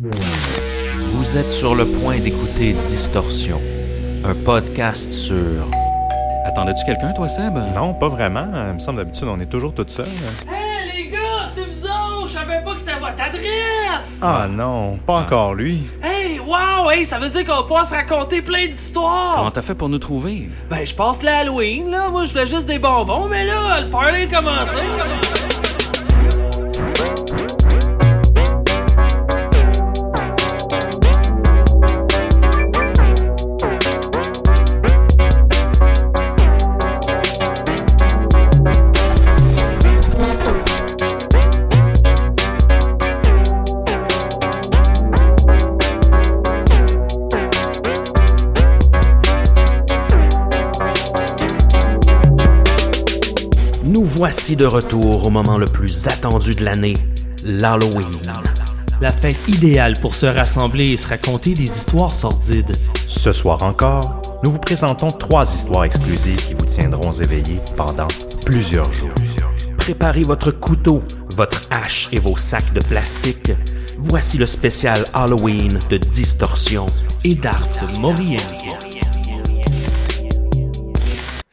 Vous êtes sur le point d'écouter Distorsion, un podcast sur... Attendais-tu quelqu'un, toi, Seb? Non, pas vraiment. Il me semble d'habitude, on est toujours tout seul. Hey les gars, c'est vous autres! Je savais pas que c'était votre adresse! Ah non, pas encore lui. Hey, wow! Hey, ça veut dire qu'on va pouvoir se raconter plein Comment d'histoires! t'as fait pour nous trouver? Ben, je passe l'Halloween, là. Moi, je voulais juste des bonbons, mais là, le party a commencé. Voici de retour au moment le plus attendu de l'année, l'Halloween. La fête idéale pour se rassembler et se raconter des histoires sordides. Ce soir encore, nous vous présentons trois histoires exclusives qui vous tiendront éveillés pendant plusieurs jours. Préparez votre couteau, votre hache et vos sacs de plastique. Voici le spécial Halloween de Distorsion. Et d'Ars Morienzi.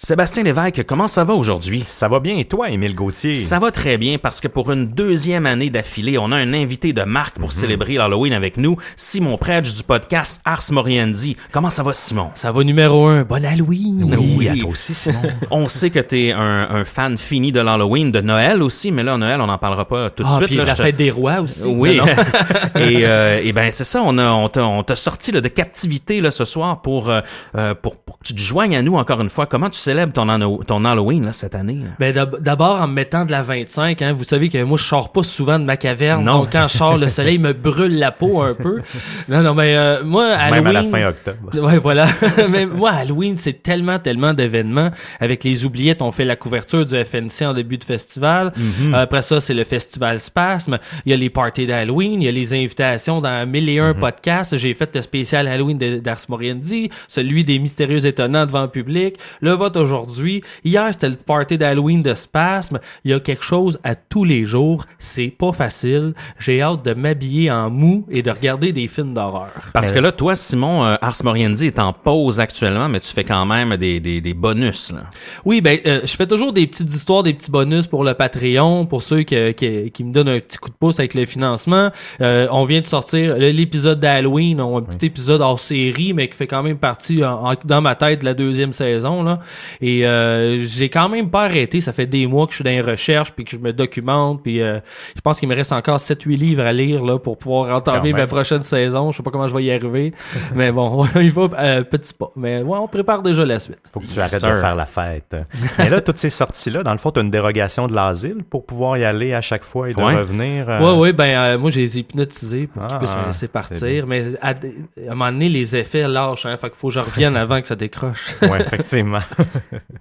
Sébastien Lévesque, comment ça va aujourd'hui? Ça va bien et toi, Émile Gauthier? Ça va très bien parce que pour une deuxième année d'affilée, on a un invité de marque pour célébrer l'Halloween avec nous, Simon Predge du podcast Ars Moriendi. Comment ça va, Simon? Ça va numéro un. Bon Halloween! Oui, à toi aussi, Simon. On sait que t'es un, un fan fini de l'Halloween, de Noël aussi, mais là, Noël, on n'en parlera pas tout de Ah, suite. puis là, la te- fête des rois aussi. Oui. Et, euh, et ben c'est ça, on a on t'a on t'a sorti là, de captivité là ce soir pour, euh, euh, pour pour que tu te joignes à nous encore une fois. Comment tu célèbres ton, ton Halloween là cette année Ben d'ab- d'abord en me mettant de la 25, hein, vous savez que moi je sors pas souvent de ma caverne, Non. donc quand je sors le soleil me brûle la peau un peu. Non non mais euh, moi Halloween Même à la fin octobre. Ouais, voilà. Mais moi, Halloween, c'est tellement, tellement d'événements. Avec les oubliettes, on fait la couverture du FNC en début de festival. Mhm. Après ça, c'est le festival Spasme. Il y a les parties d'Halloween. Il y a les invitations dans mille et un Mhm. podcasts. J'ai fait le spécial Halloween de- d'Ars Moriendi, celui des mystérieux étonnants devant le public. Le vote aujourd'hui. Hier, c'était le party d'Halloween de Spasme. Il y a quelque chose à tous les jours. C'est pas facile. J'ai hâte de m'habiller en mou et de regarder des films d'horreur. Parce que là toi Simon euh, Ars Moriendi est en pause actuellement, mais tu fais quand même des des, des bonus là. Oui, ben, euh, je fais toujours des petites histoires, des petits bonus pour le Patreon, pour ceux que- qui, qui me donnent un petit coup de pouce avec le financement. Euh, on vient de sortir l'épisode d'Halloween, un petit épisode hors série, mais qui fait quand même partie en- en- dans ma tête de la deuxième saison. Là. Et euh, j'ai quand même pas arrêté. Ça fait des mois que je suis dans les recherches, puis que je me documente, puis euh, je pense qu'il me reste encore 7-8 livres à lire là, pour pouvoir entamer ma prochaine saison. Je sais pas comment je vais y arriver, mais bon, il va euh, petit pas. Mais ouais, on prépare déjà la suite. Faut que tu Yes, arrêtes sir. de faire la fête. Mais là, toutes ces sorties-là, dans le fond, tu as une dérogation de l'asile pour pouvoir y aller à chaque fois et de Ouais. revenir. euh, Ouais, ouais, ben euh, moi j'ai les hypnotisés pour qu'ils Ah, puissent me laisser c'est partir, mais à, à un moment donné les effets lâchent, hein, fait qu'il faut que je revienne avant que ça décroche. Ouais, effectivement.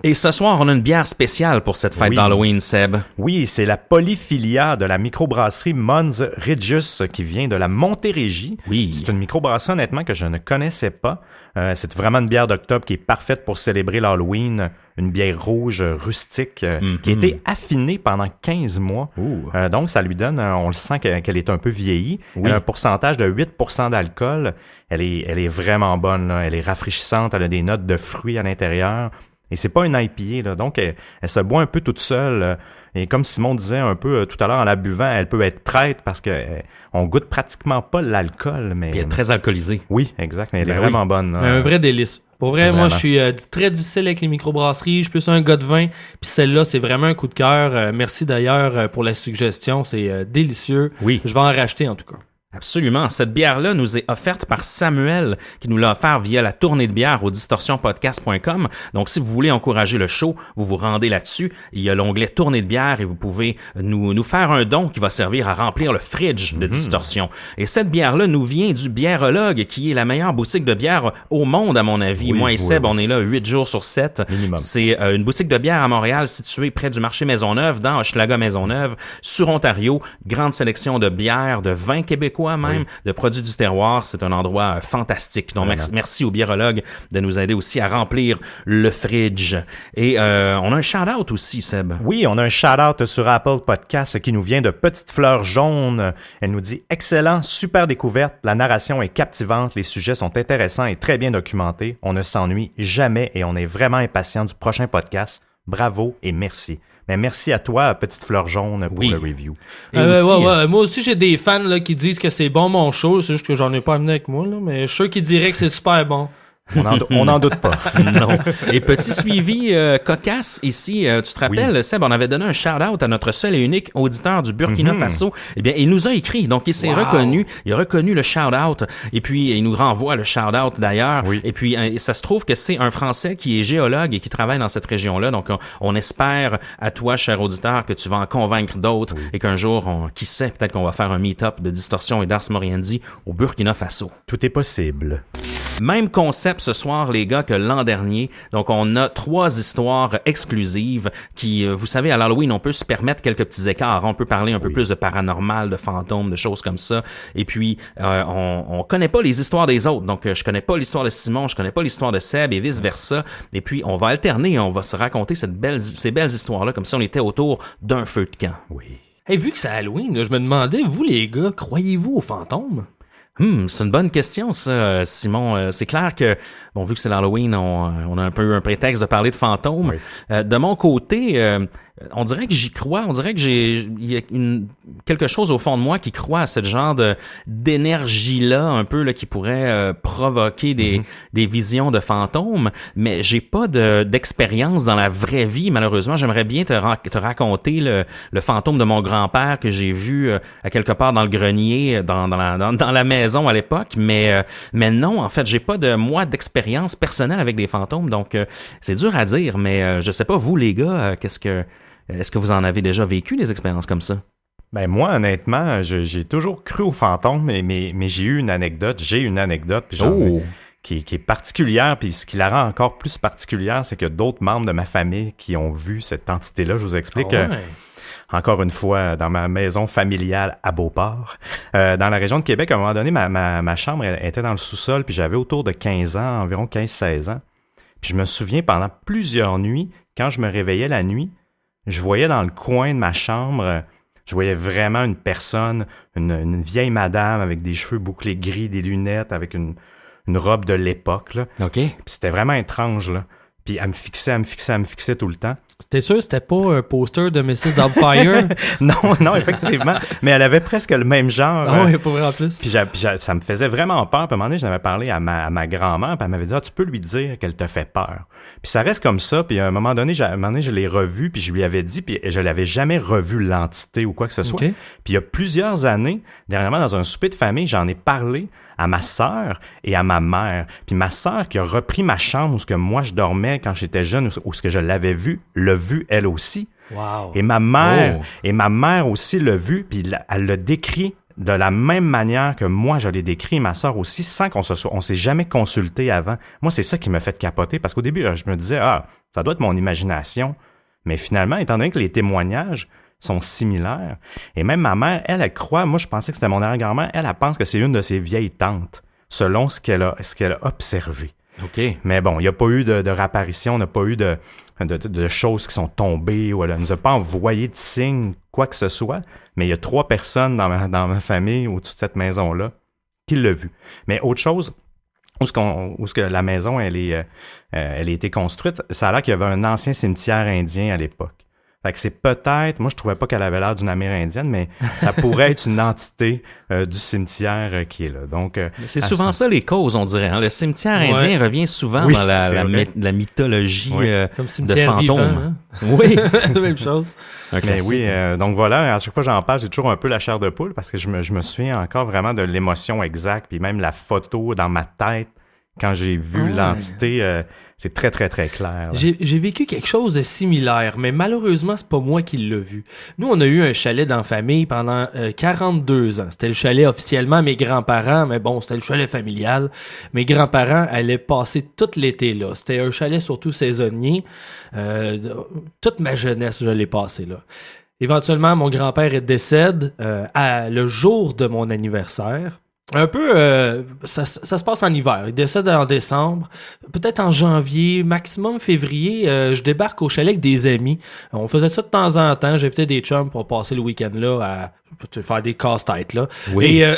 Et ce soir, on a une bière spéciale pour cette fête Oui. d'Halloween, Seb. Oui, c'est la polyphilia de la microbrasserie Mons Regius qui vient de la Montérégie. Oui. C'est une microbrasserie honnêtement que je ne connaissais pas. Euh, c'est vraiment une bière d'octobre qui est parfaite pour célébrer l'Halloween. Une bière rouge euh, rustique euh, qui a été affinée pendant 15 mois. Euh, donc, ça lui donne, on le sent qu'elle qu'elle est un peu vieillie. Oui. Elle a un pourcentage de 8% d'alcool. Elle est, elle est vraiment bonne. là. Elle est rafraîchissante. Elle a des notes de fruits à l'intérieur. Et c'est pas une IPA, là. donc elle, elle se boit un peu toute seule. euh, Et comme Simon disait un peu euh, tout à l'heure en la buvant, elle peut être traite parce que euh, on goûte pratiquement pas l'alcool. Mais Puis elle est très alcoolisée. oui, exact. Mais elle Ben est oui. vraiment bonne. un vrai délice. Pour vrai, moi Vraiment. je suis euh, très difficile avec les microbrasseries, je suis plus un gars de vin, puis celle-là c'est vraiment un coup de cœur. Euh, merci d'ailleurs pour la suggestion, c'est euh, délicieux. Oui. Je vais en racheter en tout cas. Absolument. Cette bière-là nous est offerte par Samuel, qui nous l'a offert via la tournée de bière au distorsionpodcast.com. Donc, si vous voulez encourager le show, vous vous rendez là-dessus. Il y a l'onglet tournée de bière et vous pouvez nous, nous faire un don qui va servir à remplir le fridge de Distorsion. Et cette bière-là nous vient du Biérologue, qui est la meilleure boutique de bière au monde, à mon avis. Oui, Moi et oui, Seb, oui. on est là huit jours sur sept. Minimum. C'est euh, une boutique de bière à Montréal située près du marché Maisonneuve, dans Hochelaga Maisonneuve, sur Ontario. Grande sélection de bières, de vins québécois même, de produits du terroir. C'est un endroit euh, fantastique. Donc, merci, merci aux biérologues de nous aider aussi à remplir le fridge. Et euh, on a un shout-out aussi, Seb. Oui, on a un shout-out sur Apple Podcast qui nous vient de Petite Fleur Jaune. Elle nous dit « Excellent, super découverte, la narration est captivante, les sujets sont intéressants et très bien documentés. On ne s'ennuie jamais et on est vraiment impatient du prochain podcast. Bravo et merci. » Mais merci à toi, Petite Fleur Jaune, pour Oui. le review. Euh, aussi, ouais, euh, ouais. Moi aussi, j'ai des fans là, qui disent que c'est bon mon show. C'est juste que j'en ai pas amené avec moi. Là, mais je suis sûr qu'ils diraient que c'est super bon. On n'en doute pas. non. Et petit suivi euh, cocasse ici, euh, tu te rappelles, Seb, on avait donné un shout-out à notre seul et unique auditeur du Burkina Mhm. Faso. Eh bien, il nous a écrit, donc il s'est Wow. reconnu, il a reconnu le shout-out, et puis il nous renvoie le shout-out d'ailleurs. Oui. Et puis, euh, ça se trouve que c'est un Français qui est géologue et qui travaille dans cette région-là, donc on, on espère à toi, cher auditeur, que tu vas en convaincre d'autres et qu'un jour, on, qui sait, peut-être qu'on va faire un meet-up de distorsion et d'Ars Moriendi au Burkina Faso. Tout est possible. Même concept ce soir, les gars, que l'an dernier. Donc, on a trois histoires exclusives qui, euh, vous savez, à l'Halloween, on peut se permettre quelques petits écarts. On peut parler un peu plus de paranormal, de fantômes, de choses comme ça. Et puis, euh, on, on connaît pas les histoires des autres. Donc, euh, je connais pas l'histoire de Simon, je connais pas l'histoire de Seb et vice versa. Et puis, on va alterner, on va se raconter cette belle, ces belles histoires-là, comme si on était autour d'un feu de camp. Oui. Hey, vu que c'est Halloween, je me demandais, vous les gars, croyez-vous aux fantômes? Hmm, c'est une bonne question, ça, euh, Simon. Euh, c'est clair que, bon, vu que c'est l'Halloween, on, euh, on a un peu eu un prétexte de parler de fantômes. Oui. De mon côté, on dirait que j'y crois. On dirait que j'ai, il y a une, quelque chose au fond de moi qui croit à ce genre de d'énergie-là, un peu là, qui pourrait euh, provoquer des, des visions de fantômes. Mais j'ai pas de d'expérience dans la vraie vie, malheureusement. J'aimerais bien te, ra- te raconter le, le fantôme de mon grand-père que j'ai vu euh, à quelque part dans le grenier, euh, dans, dans, la, dans, dans la maison à l'époque. Mais euh, mais non, en fait, j'ai pas de moi d'expérience personnelle avec des fantômes. Donc euh, c'est dur à dire, mais euh, je sais pas vous les gars, euh, qu'est-ce que est-ce que vous en avez déjà vécu des expériences comme ça? Ben moi, honnêtement, j'ai toujours cru aux fantômes, mais, mais, mais j'ai eu une anecdote. J'ai une anecdote Oh! qui, qui est particulière. Puis ce qui la rend encore plus particulière, c'est que d'autres membres de ma famille qui ont vu cette entité-là, je vous explique. Ah euh, encore une fois, dans ma maison familiale à Beauport. Euh, dans la région de Québec, à un moment donné, ma, ma, ma chambre elle était dans le sous-sol, puis j'avais autour de 15 ans, environ 15-16 ans. Puis je me souviens, pendant plusieurs nuits, quand je me réveillais la nuit, je voyais dans le coin de ma chambre, je voyais vraiment une personne, une, une vieille madame avec des cheveux bouclés gris, des lunettes, avec une, une robe de l'époque. là. OK. Puis c'était vraiment étrange. Là. Puis elle me fixait, elle me fixait, elle me fixait tout le temps. T'es sûr que c'était pas un poster de Mrs. Doubtfire? Non, non, effectivement. Mais elle avait presque le même genre. ah euh, ouais, pas vrai en plus. Puis, j'a- j'a- ça me faisait vraiment peur. Puis à un moment donné, j'en avais parlé à ma, à ma grand-mère, puis elle m'avait dit, ah, tu peux lui dire qu'elle te fait peur. Puis ça reste comme ça. Puis à un moment donné, j'ai- à un moment donné, je l'ai revu, puis je lui avais dit, puis je l'avais jamais revu l'entité ou quoi que ce soit. Ok. Puis il y a plusieurs années, dernièrement, dans un souper de famille, j'en ai parlé à ma sœur et à ma mère. Puis ma sœur qui a repris ma chambre où ce que moi je dormais quand j'étais jeune, où ce que je l'avais vu, l'a vu elle aussi. Wow. Et ma mère, Oh. et ma mère aussi l'a vu, puis elle l'a décrit de la même manière que moi je l'ai décrit, ma sœur aussi, sans qu'on se soit, s'est jamais consulté avant. Moi, c'est ça qui m'a fait capoter, parce qu'au début, là, je me disais, ah, ça doit être mon imagination. Mais finalement, étant donné que les témoignages sont similaires, et même ma mère, elle, elle croit, moi je pensais que c'était mon arrière-grand-mère, elle, elle pense que c'est une de ses vieilles tantes, selon ce qu'elle a, ce qu'elle a observé. OK. Mais bon, il n'y a pas eu de, de réapparition, on n'a pas eu de, de, choses qui sont tombées, ou elle ne nous a pas envoyé de signes, quoi que ce soit. Mais il y a trois personnes dans ma, famille, au-dessus de cette maison-là, qui l'ont vu. Mais autre chose, où ce, que la maison, elle, est, euh, elle a été construite, ça a l'air qu'il y avait un ancien cimetière indien à l'époque. Fait que c'est peut-être, moi je trouvais pas qu'elle avait l'air d'une Amérindienne, mais ça pourrait être une entité euh, du cimetière euh, qui est là. Donc, euh, C'est souvent ça les causes, on dirait. hein. Le cimetière Ouais. indien revient souvent Oui, dans la, mythologie Oui. euh, Comme de fantômes. Hein? Oui. c'est la même chose. Un Mais oui, euh, donc voilà, à chaque fois que j'en parle, j'ai toujours un peu la chair de poule parce que je me, je me souviens encore vraiment de l'émotion exacte, puis même la photo dans ma tête quand j'ai vu Ah ouais. l'entité, euh, c'est très très très clair. J'ai vécu quelque chose de similaire, mais malheureusement, c'est pas moi qui l'ai vu. Nous, on a eu un chalet dans la famille pendant euh, 42 ans. C'était le chalet officiellement mes grands-parents, mais bon, c'était le chalet familial. Mes grands-parents allaient passer tout l'été là. C'était un chalet surtout saisonnier. Euh, toute ma jeunesse, je l'ai passé là. éventuellement, mon grand-père décède euh, à, le jour de mon anniversaire. Un peu, euh, ça, ça se passe en hiver. Il décède en décembre, peut-être en janvier, maximum février. euh, je débarque au chalet avec des amis. On faisait ça de temps en temps. J'invitais des chums pour passer le week-end là à faire des casse-têtes là. Oui. Et, euh,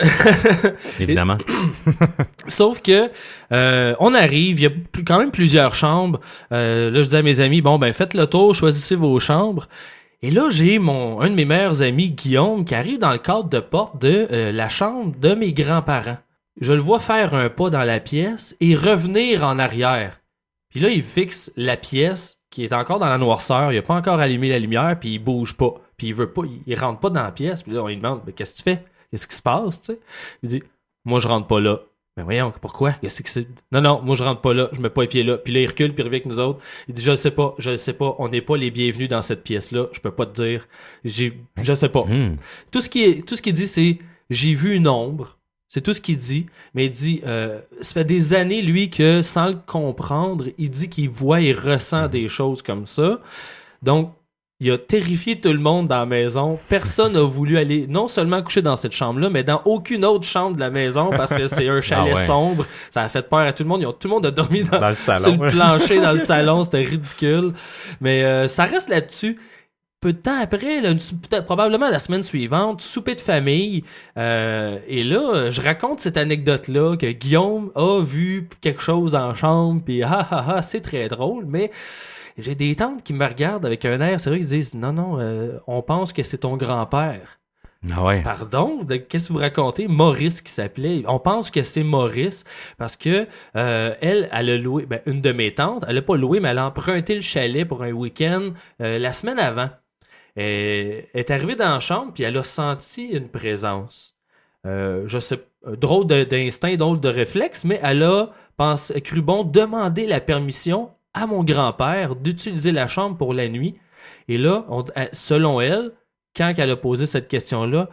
Évidemment. Sauf que euh, on arrive, il y a quand même plusieurs chambres. Euh, là, je dis à mes amis, bon ben faites le tour, choisissez vos chambres. Et là, j'ai mon un de mes meilleurs amis, Guillaume, qui arrive dans le cadre de porte de euh, la chambre de mes grands-parents. Je le vois faire un pas dans la pièce et revenir en arrière. Puis là, il fixe la pièce qui est encore dans la noirceur. Il a pas encore allumé la lumière, puis il bouge pas. Puis il veut pas, il, rentre pas dans la pièce. Puis là, on lui demande, Mais qu'est-ce que tu fais? Qu'est-ce qui se passe? Il dit, moi, je rentre pas là. Mais voyons, pourquoi? Qu'est-ce que c'est? Non, non, moi je rentre pas là, je mets pas les pieds là. Puis là, il recule, puis il revient avec nous autres. Il dit, je le sais pas, je le sais pas, on n'est pas les bienvenus dans cette pièce-là, je peux pas te dire. J'ai, je sais pas. Hmm. Tout ce qui est, tout ce qu'il dit, c'est, j'ai vu une ombre. C'est tout ce qu'il dit. Mais il dit, euh, ça fait des années, lui, que sans le comprendre, il dit qu'il voit et ressent des choses comme ça. Donc, il a terrifié tout le monde dans la maison. Personne n'a voulu aller non seulement coucher dans cette chambre-là, mais dans aucune autre chambre de la maison parce que c'est un chalet Ah ouais. sombre. Ça a fait peur à tout le monde. Ils ont, tout le monde a dormi dans, Dans le sur salon. le plancher dans le salon. C'était ridicule. Mais euh, ça reste là-dessus. Peu de temps après, là, une- peut-être probablement la semaine suivante, souper de famille. euh, et là, je raconte cette anecdote-là que Guillaume a vu quelque chose dans la chambre. Puis ah ah ah, c'est très drôle. Mais j'ai des tantes qui me regardent avec un air sérieux qui disent non non, euh, on pense que c'est ton grand-père. Ah ouais. Pardon, qu'est-ce que vous racontez? Maurice qui s'appelait. On pense que c'est Maurice parce que euh, elle, elle a loué, ben, une de mes tantes, elle a pas loué, mais elle a emprunté le chalet pour un week-end euh, la semaine avant. Et, elle est arrivée dans la chambre puis elle a senti une présence. Euh, je sais, drôle d'instinct, drôle de réflexe, mais elle a cru bon demander la permission à mon grand-père d'utiliser la chambre pour la nuit. Et là, elle- selon elle, quand elle a posé cette question-là,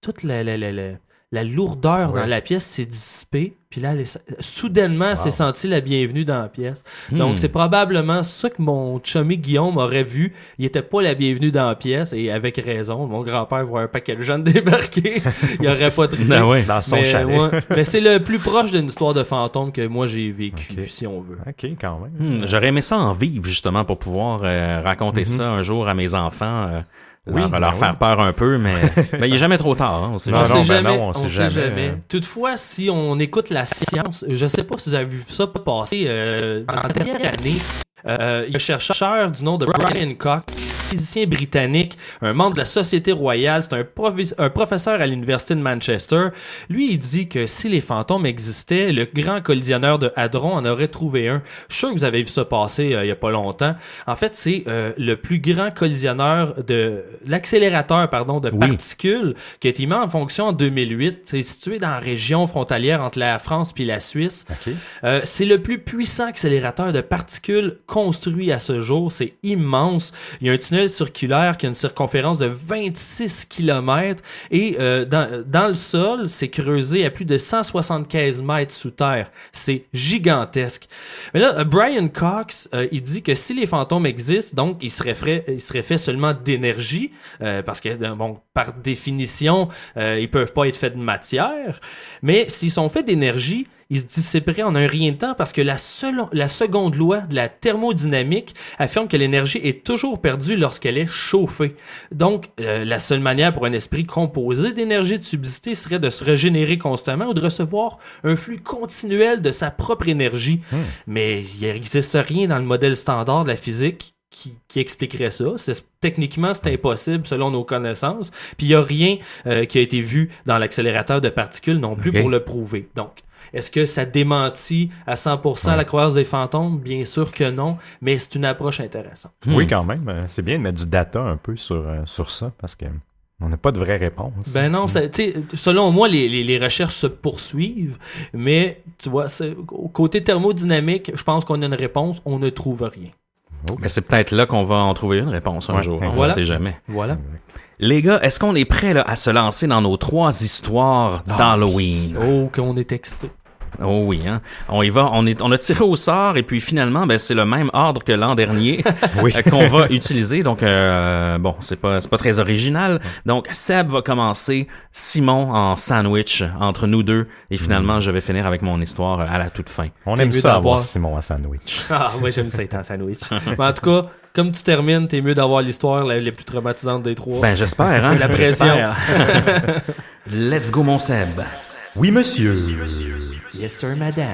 toute la, la, la, la, la lourdeur Ouais. dans la pièce s'est dissipée. Puis là, elle est- soudainement, elle s'est sentie la bienvenue dans la pièce. Donc, Hmm. c'est probablement ça que mon chummy Guillaume aurait vu. Il était pas la bienvenue dans la pièce, et avec raison. Mon grand-père voit un paquet de jeunes débarquer. il aurait pas. Ah ouais. Dans son Mais, chalet. ouais. Mais c'est le plus proche d'une histoire de fantôme que moi j'ai vécu, si on veut. OK, quand même. Hmm, J'aurais aimé ça en vivre, justement, pour pouvoir euh, raconter Mhm. ça un jour à mes enfants. euh, Oui, leur, ben leur oui. faire peur un peu, mais mais il est jamais trop tard. hein, on sait Non, jamais. sait ben non, on on sait sait jamais, jamais. euh. Toutefois, si on écoute la science, je sais pas si vous avez vu ça passer euh, dans la dernière année. Euh, il y a un chercheur du nom de Brian Cox, physicien britannique, un membre de la Société royale, c'est un, professeur à l'université de Manchester. Lui, il dit que si les fantômes existaient, le grand collisionneur de Hadron en aurait trouvé un. Je suis sûr que vous avez vu ça passer euh, il y a pas longtemps. En fait, c'est euh, le plus grand collisionneur de l'accélérateur, pardon, de Oui. particules qui a été mis en fonction en 2008. C'est situé dans la région frontalière entre la France puis la Suisse. OK. Euh, c'est le plus puissant accélérateur de particules construit à ce jour. C'est immense. Il y a un tunnel circulaire qui a une circonférence de 26 km et euh, dans, le sol, c'est creusé à plus de 175 mètres sous terre. C'est gigantesque. Mais là, euh, Brian Cox, euh, il dit que si les fantômes existent, donc ils seraient, frais- faits seulement d'énergie, parce que bon, par définition, ils peuvent pas être faits de matière. Mais s'ils sont faits d'énergie, ils se dissiperaient en un rien de temps parce que la, seule, la seconde loi de la thermodynamique affirme que l'énergie est toujours perdue lorsqu'elle est chauffée. Donc, euh, la seule manière pour un esprit composé d'énergie de subsister serait de se régénérer constamment ou de recevoir un flux continuel de sa propre énergie. Mais il n'existe rien dans le modèle standard de la physique qui, qui expliquerait ça. C'est- techniquement, c'est impossible selon nos connaissances. Puis il n'y a rien euh, qui a été vu dans l'accélérateur de particules non plus pour le prouver. Donc, est-ce que ça démentit à 100% Ouais. la croyance des fantômes? Bien sûr que non, mais c'est une approche intéressante. Hmm. Oui, quand même. euh, C'est bien de mettre du data un peu sur, euh, sur ça parce que on n'a pas de vraie réponse. Ben non, ça- sais, selon moi, les, les, les recherches se poursuivent, mais tu vois, côté thermodynamique, je pense qu'on a une réponse, on ne trouve rien. Mais c'est peut-être là qu'on va en trouver une réponse un Ouais, jour. On voilà. ne sait jamais. Voilà. Les gars, est-ce qu'on est prêt là, à se lancer dans nos trois histoires Ah, d'Halloween? Oh, qu'on est excité. Oh oui, hein. On y va, on est, on a tiré au sort et puis finalement, ben c'est le même ordre que l'an dernier Oui. euh, qu'on va utiliser. Donc euh, bon, c'est pas, c'est pas très original. Donc Seb va commencer, Simon en sandwich entre nous deux et finalement, je vais finir avec mon histoire à la toute fin. On C'est aime mieux ça d'avoir- avoir Simon à sandwich. Ah, moi j'aime ça être en sandwich. Mais en tout cas, comme tu termines, t'es mieux d'avoir l'histoire la, la plus traumatisante des trois. Ben j'espère, hein. la pression. Let's go mon Seb. Oui, monsieur. yes sir, madame.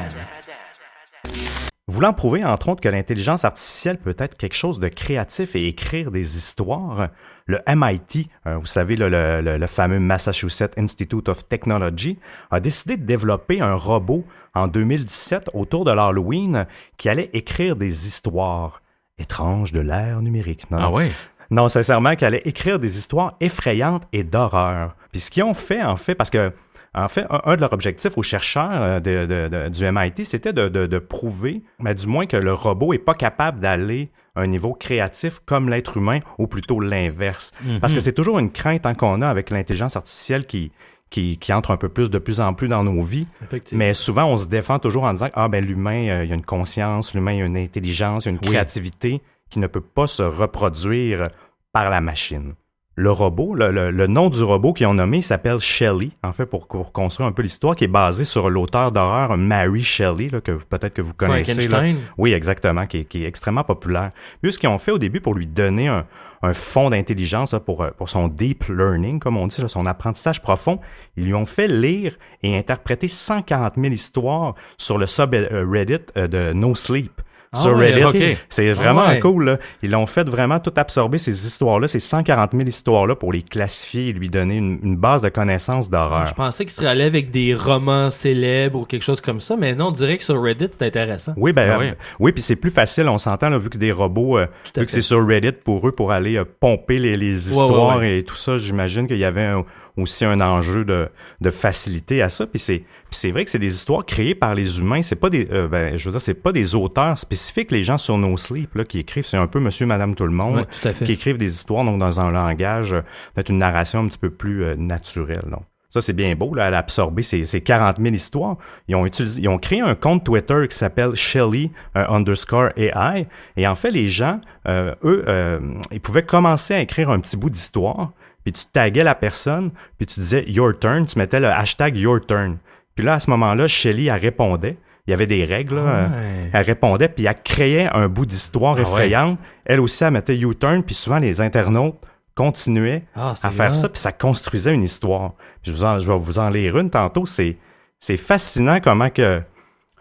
Voulant prouver, entre autres, que l'intelligence artificielle peut être quelque chose de créatif et écrire des histoires, le MIT, euh, vous savez, le, le- le- le fameux Massachusetts Institute of Technology, a décidé de développer un robot en 2017 autour de l'Halloween qui allait écrire des histoires étranges de l'ère numérique. Non, Ah ouais? Non, sincèrement, qu'elle allait écrire des histoires effrayantes et d'horreur. Puis ce qu'ils ont fait, en fait, parce que, en fait, un, de leurs objectifs aux chercheurs euh, de, de- de- du MIT, c'était de, prouver, mais du moins que le robot est pas capable d'aller à un niveau créatif comme l'être humain, ou plutôt l'inverse. Parce que c'est toujours une crainte hein, qu'on a avec l'intelligence artificielle qui, qui, qui entre un peu plus, de plus en plus dans nos vies. Mais souvent, on se défend toujours en disant Ah, ben, l'humain, euh, il y a une conscience, l'humain, il y a une intelligence, il y a une Oui. créativité qui ne peut pas se reproduire par la machine. Le robot, le, le- le nom du robot qu'ils ont nommé s'appelle Shelley, en fait, pour, pour construire un peu l'histoire, qui est basée sur l'auteur d'horreur Mary Shelley, là, que peut-être que vous connaissez. là. Frankenstein. Oui, exactement, qui est, qui est extrêmement populaire. Eux, ce qu'ils ont fait au début pour lui donner un, un fond d'intelligence là, pour, euh, pour son deep learning, comme on dit, là, son apprentissage profond, ils lui ont fait lire et interpréter 140 000 histoires sur le subreddit euh, de No Sleep. Ah sur Reddit. C'est Ah vraiment ouais. cool. Là. Ils l'ont fait vraiment tout absorber, ces histoires-là, ces 140 000 histoires-là, pour les classifier et lui donner une, une base de connaissances d'horreur. Je pensais qu'il serait allé avec des romans célèbres ou quelque chose comme ça, mais non, on dirait que sur Reddit, c'est intéressant. Oui, ben, Ah euh, oui. oui, puis c'est plus facile, on s'entend, là, vu que des robots, euh, vu que c'est sur Reddit pour eux, pour aller euh, pomper les, les Ouais, histoires ouais, et tout ça, j'imagine qu'il y avait un- aussi un enjeu de, de facilité à ça. Puis c'est, vrai que c'est des histoires créées par les humains. C'est pas des, euh, ben, je veux dire, c'est pas des auteurs spécifiques, les gens sur No Sleep, là, qui écrivent. C'est un peu Monsieur, Madame, tout le monde. Ouais, tout à fait. Qui écrivent des histoires, donc dans un langage, euh, peut-être une narration un petit peu plus euh, naturelle. Donc. Ça, c'est bien beau, là, elle a absorbé ces, ces 40 000 histoires. Ils ont utilisé, ils ont créé un compte Twitter qui s'appelle Shelly euh, underscore AI. Et en fait, les gens, euh, eux, euh, ils pouvaient commencer à écrire un petit bout d'histoire, puis tu taguais la personne, puis tu disais Your turn, tu mettais le hashtag Your turn. Puis là, à ce moment-là, Shelly, elle répondait. Il y avait des règles, là. Ouais. Elle répondait, puis elle créait un bout d'histoire Ah ouais. effrayante. Elle aussi, elle mettait U-turn, puis souvent, les internautes continuaient Ah, à faire ça, puis ça construisais une histoire. Je, vous en, je vais vous en lire une tantôt. C'est, c'est fascinant comment que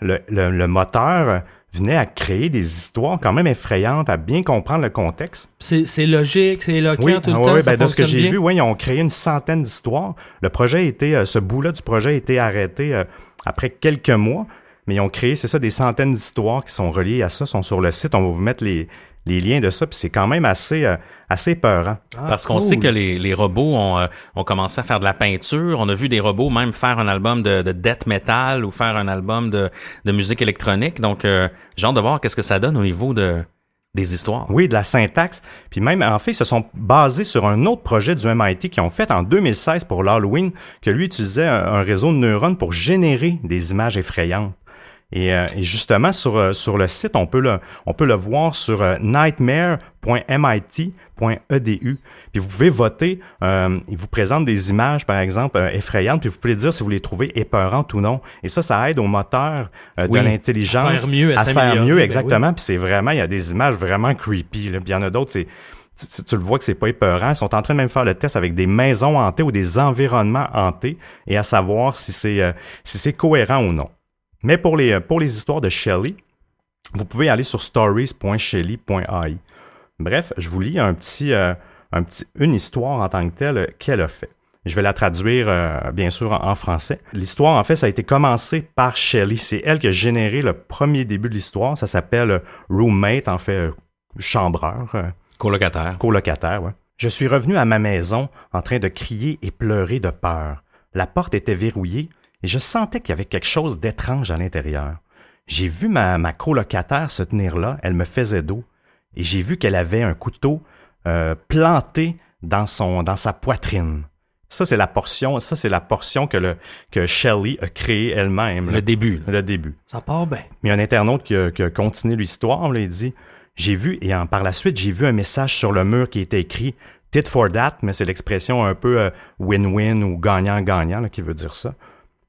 le, le, le moteur venait à créer des histoires quand même effrayantes, à bien comprendre le contexte. C'est c'est logique, c'est éloquent Oui, tout le ah temps. ça ben, de ce que j'ai vu, oui, ils ont créé une centaine d'histoires. Le projet a été, euh, ce bout-là du projet a été arrêté euh, après quelques mois, mais ils ont créé, c'est ça, des centaines d'histoires qui sont reliées à ça, sont sur le site. On va vous mettre les, les liens de ça, puis c'est quand même assez, euh, assez peurant. Ah, Parce qu'on cool. sait que les, les robots ont, euh, ont commencé à faire de la peinture. On a vu des robots même faire un album de, de death metal ou faire un album de, de musique électronique. Donc, euh, j'ai hâte de voir qu'est-ce que ça donne au niveau de, des histoires. Oui, de la syntaxe. Puis même, en fait, ils se sont basés sur un autre projet du MIT qu'ils ont fait en 2016 pour l'Halloween, que lui utilisait un, un réseau de neurones pour générer des images effrayantes. Et, euh, et justement, sur, euh, sur le site, on peut le, on peut le voir sur euh, nightmare.mit.edu. Puis vous pouvez voter. Euh, il vous présente des images, par exemple, euh, effrayantes, puis vous pouvez dire si vous les trouvez épeurantes ou non. Et ça, ça aide au moteur Oui, de l'intelligence à faire mieux, à à faire mieux, ben exactement. Puis c'est vraiment, il y a des images vraiment creepy. Là. Puis il y en a d'autres, c'est tu, tu- tu le vois que c'est pas épeurant. Ils sont en train de même faire le test avec des maisons hantées ou des environnements hantés et à savoir si c'est euh, si c'est cohérent ou non. Mais pour les euh, pour les histoires de Shelley, vous pouvez aller sur stories.shelley.ai. Bref, je vous lis un petit, euh, un petit une histoire en tant que telle euh, qu'elle a fait. Je vais la traduire, euh, bien sûr, en, en français. L'histoire, en fait, ça a été commencé par Shelley. C'est elle qui a généré le premier début de l'histoire. Ça s'appelle Roommate, en fait, chambreur. euh, Colocataire. colocataire, ouais. Je suis revenu à ma maison en train de crier et pleurer de peur. La porte était verrouillée et je sentais qu'il y avait quelque chose d'étrange à l'intérieur. J'ai vu ma, ma colocataire se tenir là, elle me faisait dos, et j'ai vu qu'elle avait un couteau euh, planté dans, son, dans sa poitrine. Ça, c'est la portion, ça, c'est la portion que le, que Shelley a créée elle-même. là. Le début. là. Le début. Ça part bien. Mais il y a un internaute qui a, qui a continué l'histoire, là, il dit J'ai vu, et en, par la suite, j'ai vu un message sur le mur qui était écrit Tit for that, mais c'est l'expression un peu euh, win-win ou gagnant-gagnant là, qui veut dire ça.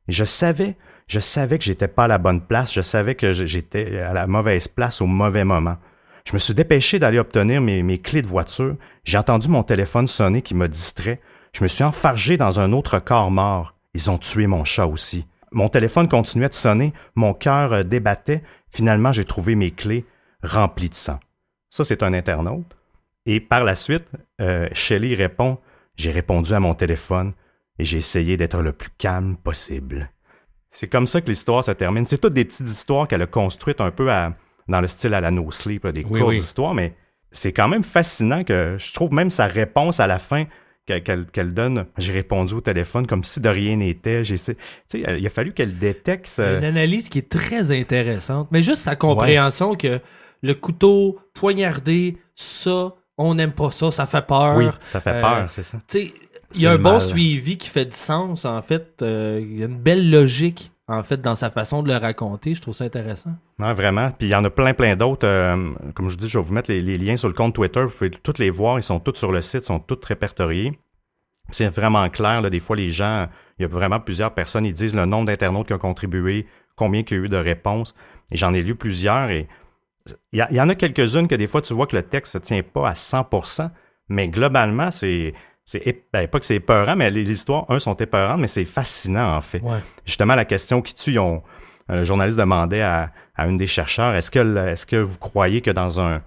Je savais, je savais que j'étais pas à la bonne place, je savais que j'étais à la mauvaise place au mauvais moment. Je me suis dépêché d'aller obtenir mes, clés de voiture. J'ai entendu mon téléphone sonner qui m'a distrait. Je me suis enfargé dans un autre corps mort. Ils ont tué mon chat aussi. Mon téléphone continuait de sonner, mon cœur euh, débattait. Finalement, j'ai trouvé mes clés remplies de sang. Ça, c'est un internaute. Et par la suite, euh, Shelley répond J'ai répondu à mon téléphone et j'ai essayé d'être le plus calme possible. C'est comme ça que l'histoire se termine. C'est toutes des petites histoires qu'elle a construites un peu à- dans le style à la No Sleep, des Oui, courtes oui. histoires, mais c'est quand même fascinant que je trouve même sa réponse à la fin qu'elle donne. J'ai répondu au téléphone comme si de rien n'était. Il a fallu qu'elle détecte. Une euh, analyse qui est très intéressante. Mais juste sa compréhension que le couteau poignardé, ça, on n'aime pas ça, ça fait peur. Oui, ça fait Euh, peur, c'est ça. Tu sais, il y a un bon suivi qui fait du sens, en fait. Euh, Il y a une belle logique, en fait, dans sa façon de le raconter. Je trouve ça intéressant. Non, vraiment. Puis il y en a plein, plein d'autres. euh, comme je vous dis, je vais vous mettre les, les liens sur le compte Twitter. Vous pouvez toutes les voir. Ils sont tous sur le site, ils sont tous répertoriés. C'est vraiment clair. Là, des fois, les gens, il y a vraiment plusieurs personnes, ils disent le nombre d'internautes qui ont contribué, combien il y a eu de réponses. Et j'en ai lu plusieurs. Et il y, a- il y en a quelques-unes que des fois, tu vois que le texte ne tient pas à 100%. Mais globalement, c'est... c'est ben, pas que c'est épeurant, mais les histoires, un, sont épeurantes, mais c'est fascinant, en fait Ouais. justement la question qui tue, euh, le journaliste demandait à, à une des chercheurs, est-ce que, vous croyez que dans un,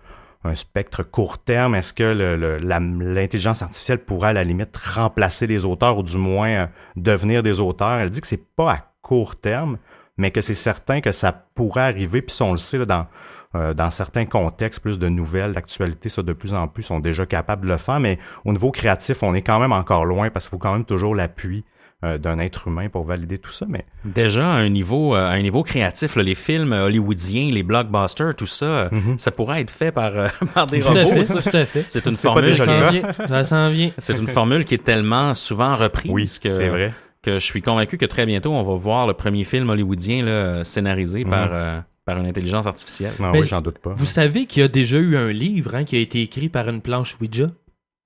un spectre court terme, est-ce que le- le- la- l'intelligence artificielle pourrait à la limite remplacer les auteurs ou du moins euh, devenir des auteurs? Elle dit que c'est pas à court terme, mais que c'est certain que ça pourrait arriver, puis on le sait là, dans, euh, dans certains contextes, plus de nouvelles, d'actualité, ça de plus en plus sont déjà capables de le faire, mais au niveau créatif, on est quand même encore loin parce qu'il faut quand même toujours l'appui euh, d'un être humain pour valider tout ça, mais Déjà, à un niveau, euh, à un niveau créatif, là, les films hollywoodiens, les blockbusters, tout ça, Mhm. ça pourrait être fait par, euh, par des Tout à robots. fait, ça. tout à fait. C'est une formule. déjà Ça le s'en cas. vient. Ça s'en vient. C'est une formule qui est tellement souvent reprise oui, que, c'est vrai. que je suis convaincu que très bientôt on va voir le premier film hollywoodien là, scénarisé Mhm. par, euh, par une intelligence artificielle. Mais oui, j'en doute pas. Vous savez qu'il y a déjà eu un livre hein, qui a été écrit par une planche Ouija?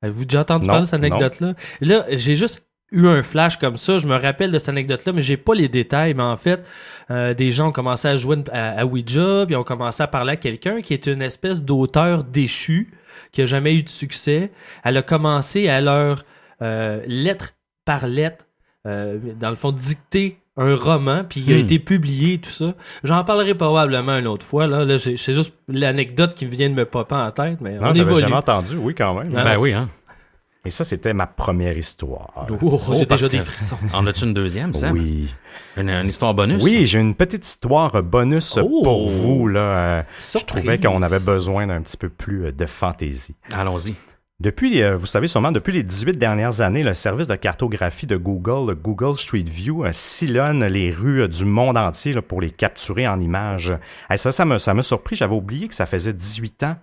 Avez-vous déjà entendu Non, parler de cette anecdote-là? Là, j'ai juste eu un flash comme ça. Je me rappelle de cette anecdote-là, mais j'ai pas les détails. Mais en fait, euh, des gens ont commencé à jouer à, à Ouija, puis ont commencé à parler à quelqu'un qui est une espèce d'auteur déchu, qui a jamais eu de succès. Elle a commencé à leur euh, lettre par lettre, euh, dans le fond, dicter un roman, puis il a Hmm. été publié, tout ça. J'en parlerai probablement une autre fois. Là, là j'ai- c'est juste l'anecdote qui vient de me popper en tête, mais Non, on évolue. jamais entendu, oui, quand même. Ah. Ben oui, hein. Et ça, c'était ma première histoire. Oh, j'ai parce déjà des frissons. En as-tu une deuxième, Sam? Oui. Une, une histoire bonus? Oui, j'ai une petite histoire bonus Oh. pour vous. Là. Euh, Je trouvais qu'on avait besoin d'un petit peu plus euh, de fantaisie. Allons-y. Depuis, euh, vous savez sûrement, depuis les 18 dernières années, le service de cartographie de Google, le Google Street View, euh, sillonne les rues euh, du monde entier pour les capturer en images. Ça, ça m'a ça surpris. J'avais oublié que ça faisait 18 ans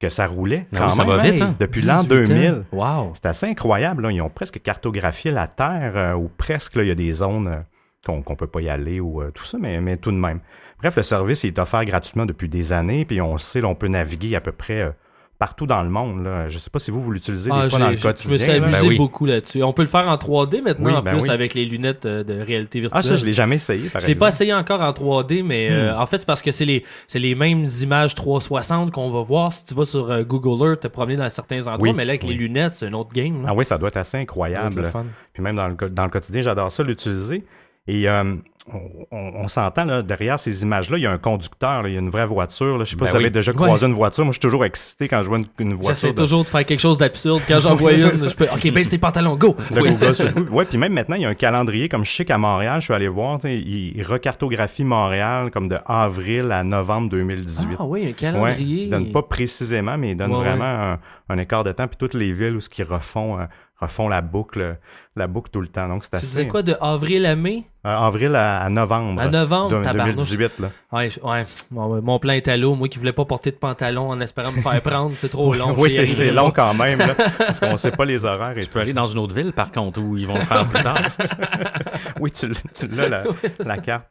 que ça roulait. Ah quand oui, ça va vite, hein? Depuis l'an 18 ans. 2000. Wow. C'est assez incroyable. Là. Ils ont presque cartographié la Terre, euh, ou presque, là, il y a des zones euh, qu'on qu'on peut pas y aller, ou euh, tout ça, mais, mais tout de même. Bref, le service est offert gratuitement depuis des années, puis on sait, là, on peut naviguer à peu près partout dans le monde. Là. Je sais pas si vous, vous l'utilisez des Ah, fois dans le j'ai- je quotidien. me suis amusé Ben oui. beaucoup là-dessus. On peut le faire en 3D maintenant, Oui, en ben plus, oui. avec les lunettes euh, de réalité virtuelle. Ah, ça, je l'ai jamais essayé, par Je l'ai pas essayé encore en 3D, mais euh, en fait, c'est parce que c'est les, les mêmes images 360 qu'on va voir si tu vas sur euh, Google Earth te promener dans certains endroits, mais là, avec les lunettes, c'est un autre game. là. Ah oui, ça doit être assez incroyable. Puis même dans le, dans le quotidien, j'adore ça l'utiliser. Et euh, on, on- s'entend, là, derrière ces images-là, il y a un conducteur, là, il y a une vraie voiture. Là. Je sais pas Ben si vous oui. avez déjà Ouais. croisé une voiture. Moi, je suis toujours excité quand je vois une, une voiture. J'essaie de- toujours de faire quelque chose d'absurde. Quand j'en vois une, je peux. Ok, baisse tes pantalons, go! de Oui, c'est ça. Ouais, puis même maintenant, il y a un calendrier comme je sais qu'à Montréal, je suis allé voir, tu sais, il, il recartographie Montréal comme de avril à novembre 2018. Ah oui, un Ouais, calendrier. il donne pas précisément, mais il donne Ouais, vraiment un, un écart de temps. Puis toutes les villes où ce qu'ils refont euh, refont la boucle, la boucle tout le temps. Donc, c'est Tu assez. disais quoi, de avril à mai? Euh, avril à, à novembre. À novembre, de- tabarnouche. 2018, là. Ouais, je- ouais. Mon, mon plan est à l'eau. Moi qui voulais pas porter de pantalon en espérant me faire prendre, c'est trop long. oui, c'est long quand même, là, parce qu'on sait pas les horaires et Tu peux aller dans une autre ville, par contre, où ils vont le faire plus tard. Oui, tu, l'as, la, la carte.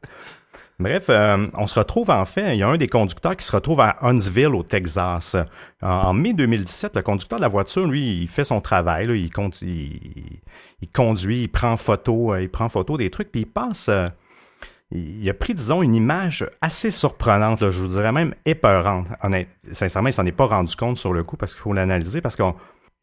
Bref, euh, on se retrouve en fait, il y a un des conducteurs qui se retrouve à Huntsville, au Texas. En, mai 2017, le conducteur de la voiture, lui, il fait son travail, il, condu- il, conduit, il prend photo, euh, il prend photo des trucs, puis il passe... euh, il a pris, disons, une image assez surprenante, je vous dirais même épeurante. Sincèrement, il s'en est pas rendu compte sur le coup parce qu'il faut l'analyser, parce qu'on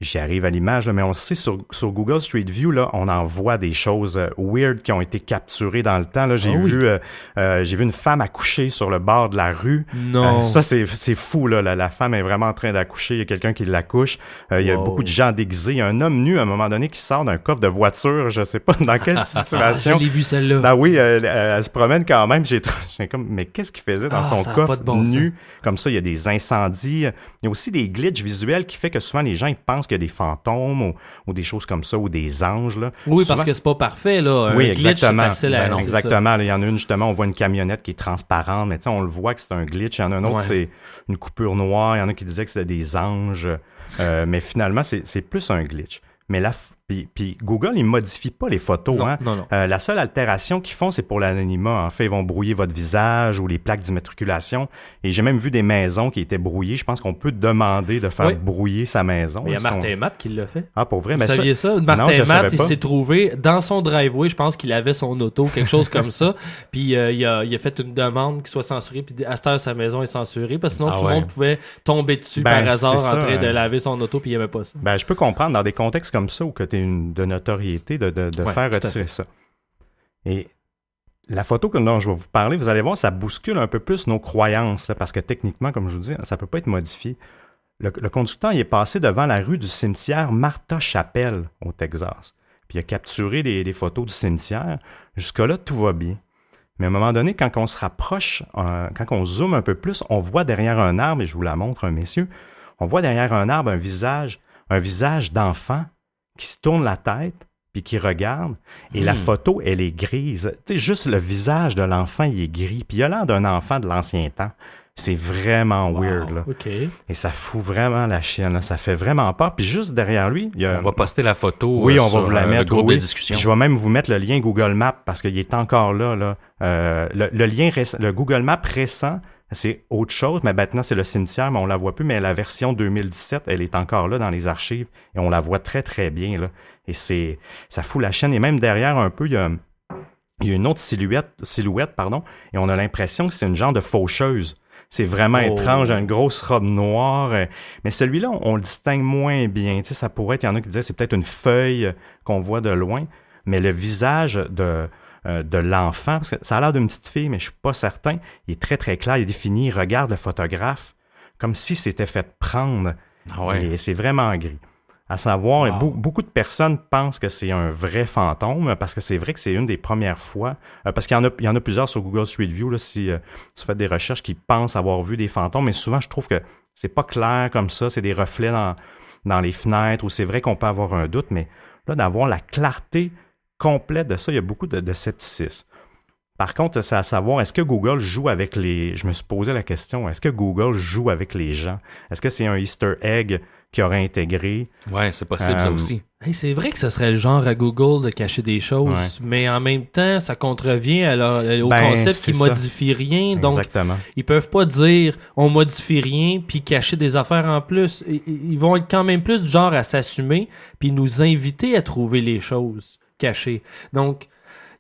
J'y arrive à l'image, mais on sait sur, sur Google Street View, là, on en voit des choses euh, weird qui ont été capturées dans le temps. Là, j'ai Ah oui. vu, euh, euh, j'ai vu une femme accoucher sur le bord de la rue. Non. Euh, ça, c'est, c'est fou, là. La, la femme est vraiment en train d'accoucher. Il y a quelqu'un qui l'accouche. Il y a Wow. beaucoup de gens déguisés. Il y a un homme nu, à un moment donné, qui sort d'un coffre de voiture. Je sais pas dans quelle Ah, je situation. l'ai vu celle-là. Ben oui, elle se promène quand même. J'ai comme, mais qu'est-ce qu'il faisait dans Ah, son coffre bon nu? Comme ça, il y a des incendies. Il y a aussi des glitches visuels qui fait que souvent les gens ils pensent qu'il y a des fantômes ou, ou des choses comme ça ou des anges. Là. oui, Souvent- parce que c'est pas parfait, là. Un oui, glitch, exactement. facile à Ben non, exactement. Là, Il y en a une, justement, on voit une camionnette qui est transparente, mais on le voit que c'est un glitch. Il y en a un autre, Ouais. c'est une coupure noire. Il y en a qui disaient que c'était des anges. Euh, mais finalement, c'est plus un glitch. Mais là, f- puis, puis Google, il modifie pas les photos. Non, hein. non, non. Euh, la seule altération qu'ils font, c'est pour l'anonymat. En fait, ils vont brouiller votre visage ou les plaques d'immatriculation. Et j'ai même vu des maisons qui étaient brouillées. Je pense qu'on peut demander de faire Oui. brouiller sa maison. Il y a Ils sont- Martin Matt qui l'a fait. Ah, pour vrai? Vous Mais ça- saviez ça? Non, Martin je Matt, il s'est trouvé dans son driveway, je pense qu'il avait son auto, quelque chose comme ça. Puis euh, il, a, il a fait une demande qu'il soit censuré. Puis à cette heure, sa maison est censurée parce que sinon Ah tout ouais. le monde pouvait tomber dessus Ben, par hasard ça, en train de laver son auto puis il aimait pas ça. Ben, je peux comprendre dans des contextes comme ça où que tu es une, de notoriété de, de, de Ouais, faire retirer ça. Et la photo dont je vais vous parler, vous allez voir, ça bouscule un peu plus nos croyances, là, parce que techniquement, comme je vous dis, ça peut pas être modifié. Le, le conducteur, il est passé devant la rue du cimetière Martha Chapelle, au Texas. Puis il a capturé des, des photos du cimetière. Jusque-là, tout va bien. Mais à un moment donné, quand on se rapproche, euh, quand on zoome un peu plus, on voit derrière un arbre, et je vous la montre, hein, messieurs, on voit derrière un arbre un visage, un visage d'enfant qui se tourne la tête puis qui regarde. Et la Hmm. photo, elle est grise. Tu sais, juste le visage de l'enfant, il est gris. Puis il a l'air d'un enfant de l'ancien temps. C'est vraiment weird, là. Et ça fout vraiment la chienne, là. Ça fait vraiment peur. Puis juste derrière lui, il y a... On va poster la photo Oui, euh, on va vous la euh, mettre. le groupe oui. de discussion. Puis je vais même vous mettre le lien Google Maps parce qu'il est encore là. là. Euh, le, le lien le Google Maps récent, c'est autre chose, mais maintenant c'est le cimetière, mais on la voit plus. Mais la version 2017, elle est encore là dans les archives et on la voit très très bien là. Et c'est, ça fout la chaîne. Et même derrière un peu, il y a, il y a une autre silhouette, silhouette pardon, et on a l'impression que c'est une genre de faucheuse. C'est vraiment Oh. étrange, une grosse robe noire. euh, Mais celui-là, on, on le distingue moins bien. Tu sais, ça pourrait être, il y en a qui disaient c'est peut-être une feuille qu'on voit de loin, mais le visage de, euh, de l'enfant, parce que ça a l'air d'une petite fille, mais je suis pas certain, il est très très clair, il est défini, il regarde le photographe comme si c'était fait prendre. Ah ouais. Et c'est vraiment gris. À savoir, Wow. beaucoup de personnes pensent que c'est un vrai fantôme parce que c'est vrai que c'est une des premières fois. euh, parce qu'il y en a, il y en a plusieurs sur Google Street View là, si euh, tu fais des recherches qui pensent avoir vu des fantômes, mais souvent je trouve que c'est pas clair comme ça, c'est des reflets dans, dans les fenêtres ou c'est vrai qu'on peut avoir un doute, mais là d'avoir la clarté complète de ça, il y a beaucoup de, de scepticisme. Par contre, c'est à savoir, est-ce que Google joue avec les... Je me suis posé la question, est-ce que Google joue avec les gens? Est-ce que c'est un Easter egg qui aurait intégré? Ouais, c'est possible ça Euh, aussi. Hey, c'est vrai que ce serait le genre à Google de cacher des choses, mais en même temps, ça contrevient à leur- au Ben, concept qui modifie rien. Donc, Exactement. ils peuvent pas dire on modifie rien puis cacher des affaires en plus. Ils vont être quand même plus du genre à s'assumer puis nous inviter à trouver les choses cachées. Donc,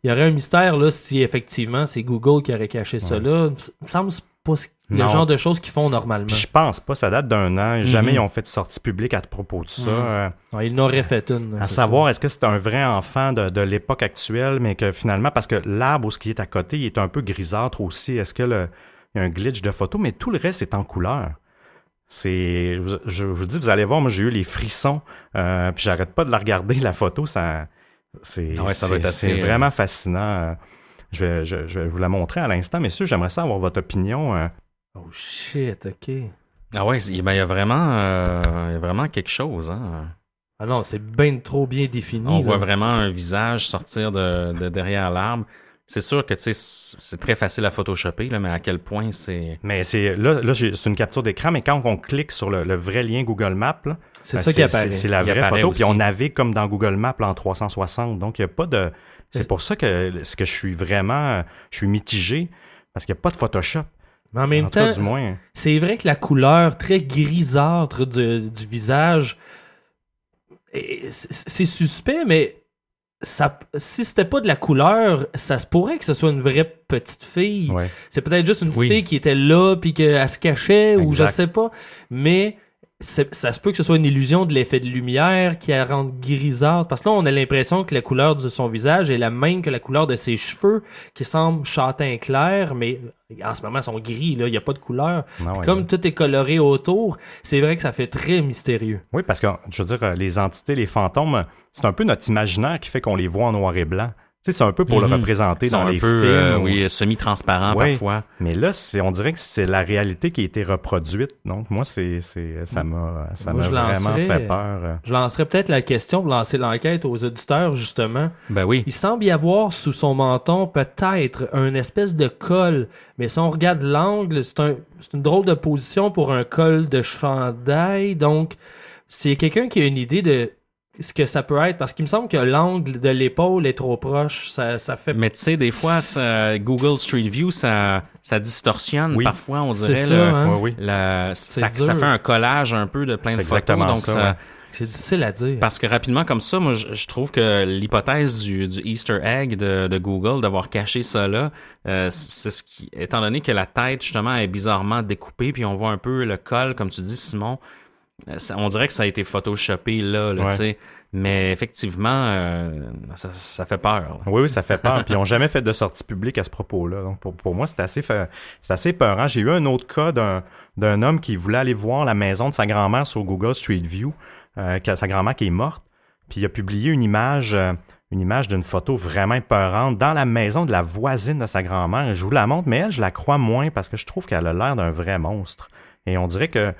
il y aurait un mystère là si effectivement c'est Google qui aurait caché ça là. Il me semble pas le Non. genre de choses qu'ils font normalement. Puis je pense pas, ça date d'un an. Jamais Mhm. ils ont fait de sortie publique à propos de ça. Mhm. Euh, Ouais, ils n'auraient fait une. À savoir, est-ce que c'est un vrai enfant de, de l'époque actuelle, mais que finalement, parce que l'arbre où ce qui est à côté, il est un peu grisâtre aussi. Est-ce que le, il y a un glitch de photo, mais tout le reste est en couleur. C'est, je, vous- je vous dis, vous allez voir, moi j'ai eu les frissons, euh, puis j'arrête pas de la regarder la photo, ça, c'est, Ah ouais, assez, euh, vraiment fascinant. Je vais, je, je vais vous la montrer à l'instant, messieurs. J'aimerais ça avoir votre opinion. euh. Oh shit, ok. Ah ouais, il ben, il y a vraiment, euh, il y a vraiment quelque chose. Hein. Ah non, c'est bien trop bien défini. On là. voit vraiment un visage sortir de, de derrière l'arbre. C'est sûr que tu sais, c'est très facile à photoshopper, là, mais à quel point c'est. Mais c'est là, là c'est une capture d'écran, mais quand on clique sur le, le vrai lien Google Maps, là, C'est ben, ça qui apparaît. C'est la Il vraie photo, puis on navigue comme dans Google Maps en 360. Donc, il n'y a pas de. C'est pour ça que, ce que je suis vraiment. Je suis mitigé, parce qu'il n'y a pas de Photoshop. Mais en même en tout cas, temps, du moins. c'est vrai que la couleur très grisâtre du, du visage, c'est suspect, mais ça, si c'était pas de la couleur, ça se pourrait que ce soit une vraie petite fille. Ouais. C'est peut-être juste une petite Oui. fille qui était là puis qu'elle se cachait ou je sais pas. Mais ça se peut que ce soit une illusion de l'effet de lumière qui la rende grisâtre. Parce que là, on a l'impression que la couleur de son visage est la même que la couleur de ses cheveux qui semblent châtain clair, mais en ce moment, ils sont gris. Là, il n'y a pas de couleur. Non, ouais, Comme ouais. tout est coloré autour, c'est vrai que ça fait très mystérieux. Oui, parce que, je veux dire, les entités, les fantômes, c'est un peu notre imaginaire qui fait qu'on les voit en noir et blanc. Tu sais, c'est un peu pour Mhm. le représenter Ils sont dans un les peu, films. euh, ou- oui, semi-transparents Ouais. parfois. Mais là, c'est, on dirait que c'est la réalité qui a été reproduite. Donc, moi, c'est, c'est, ça m'a, ça m'a vraiment fait peur. euh. Je lancerais peut-être la question pour lancer l'enquête aux auditeurs, justement. Ben oui. Il semble y avoir sous son menton peut-être un espèce de col, mais si on regarde l'angle, c'est un, c'est une drôle de position pour un col de chandail. Donc, c'est quelqu'un qui a une idée de ce que ça peut être, parce qu'il me semble que l'angle de l'épaule est trop proche. Ça, ça fait. Mais tu sais, des fois, ça- Google Street View, ça, ça distorsionne. Oui. Parfois, on dirait ça, le- hein? Oui. la- ça, fait un collage un peu de plein de photos. exactement donc ça, ça, ouais. C'est difficile à dire. Parce que rapidement comme ça, moi je, je trouve que l'hypothèse du, du Easter egg de, de Google d'avoir caché ça là, euh, c'est ce qui, étant donné que la tête justement est bizarrement découpée, puis on voit un peu le col, comme tu dis Simon, euh, ça- on dirait que ça a été photoshopé là, là Ouais. tu sais. Mais effectivement, euh, ça, fait peur. Oui, oui, ça fait peur. Puis ils n'ont jamais fait de sortie publique à ce propos-là. Donc pour, pour moi, c'est assez, c'est assez peurant. J'ai eu un autre cas d'un, d'un homme qui voulait aller voir la maison de sa grand-mère sur Google Street View, euh, sa grand-mère qui est morte. Puis il a publié une image, euh, une image d'une photo vraiment épeurante dans la maison de la voisine de sa grand-mère. Je vous la montre, mais elle, je la crois moins parce que je trouve qu'elle a l'air d'un vrai monstre. Et on dirait que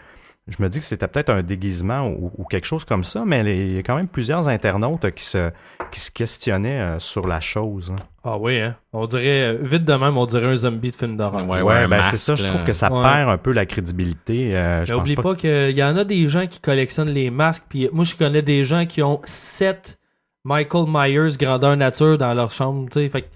je me dis que c'était peut-être un déguisement ou, ou quelque chose comme ça, mais il y a quand même plusieurs internautes qui se, qui se questionnaient euh, sur la chose. hein. Ah oui, hein. On dirait, euh, vite de même, on dirait un zombie de film d'horreur. Ouais, Ouais, un ben c'est ça. Je trouve que ça Ouais. perd un peu la crédibilité. euh, je Mais pense oublie pas. pas, qu'il y en a des gens qui collectionnent les masques. Puis moi, je connais des gens qui ont 7 Michael Myers grandeur nature dans leur chambre. tu sais. Fait que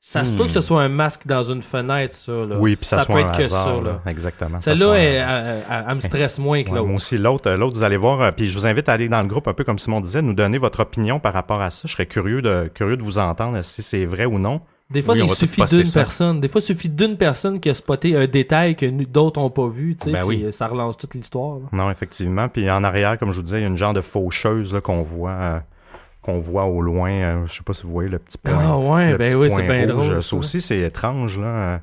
ça se Hmm. peut que ce soit un masque dans une fenêtre, ça. Là. Oui, puis ça, ça soit peut un être que ça. là. Là. Exactement. Celle-là, elle, hasard. elle- elle- elle me stresse moins que Ouais, l'autre. moi aussi, l'autre, euh, l'autre, vous allez voir, euh, puis je vous invite à aller dans le groupe, un peu comme Simon disait, nous donner votre opinion par rapport à ça. Je serais curieux de, curieux de vous entendre si c'est vrai ou non. Des fois, Oui, il suffit d'une personne. Des fois, il suffit d'une personne qui a spoté un détail que d'autres n'ont pas vu. tu sais, Ben oui. Ça relance toute l'histoire. Non, effectivement. Puis en arrière, comme je vous disais, il y a une genre de faucheuse qu'on voit, euh, qu'on voit au loin. Euh, je sais pas si vous voyez le petit point. Ah ouais, le ben petit oui, point c'est bien rouge. drôle. Ça ça. aussi, c'est étrange. Là.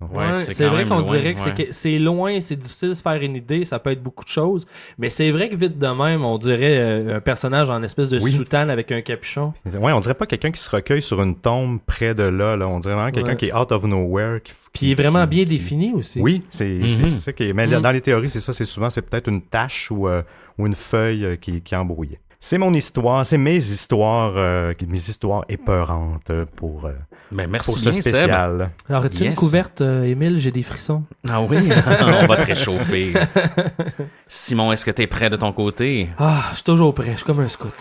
Ouais, Ouais, c'est vrai qu'on dirait que c'est ouais. que c'est loin, c'est difficile de se faire une idée, ça peut être beaucoup de choses, mais c'est vrai que vite de même, on dirait euh, un personnage en espèce de Oui. soutane avec un capuchon. Ouais, on dirait pas quelqu'un qui se recueille sur une tombe près de là. là. On dirait vraiment quelqu'un Ouais. qui est out of nowhere. Qui, Puis il est vraiment bien défini aussi. Oui, c'est Mhm. c'est ça qui est. Mais Mhm. dans les théories, c'est ça. C'est souvent, c'est peut-être une tache ou, euh, ou une feuille euh, qui, qui est embrouillée. C'est mon histoire, c'est mes histoires, euh, mes histoires épeurantes euh, pour, euh, Ben, merci pour ce bien, Seb. spécial. Alors, as-tu une couverte, euh, Émile? J'ai des frissons. Ah oui, on va te réchauffer. Simon, est-ce que tu es prêt de ton côté? Ah, je suis toujours prêt, je suis comme un scout.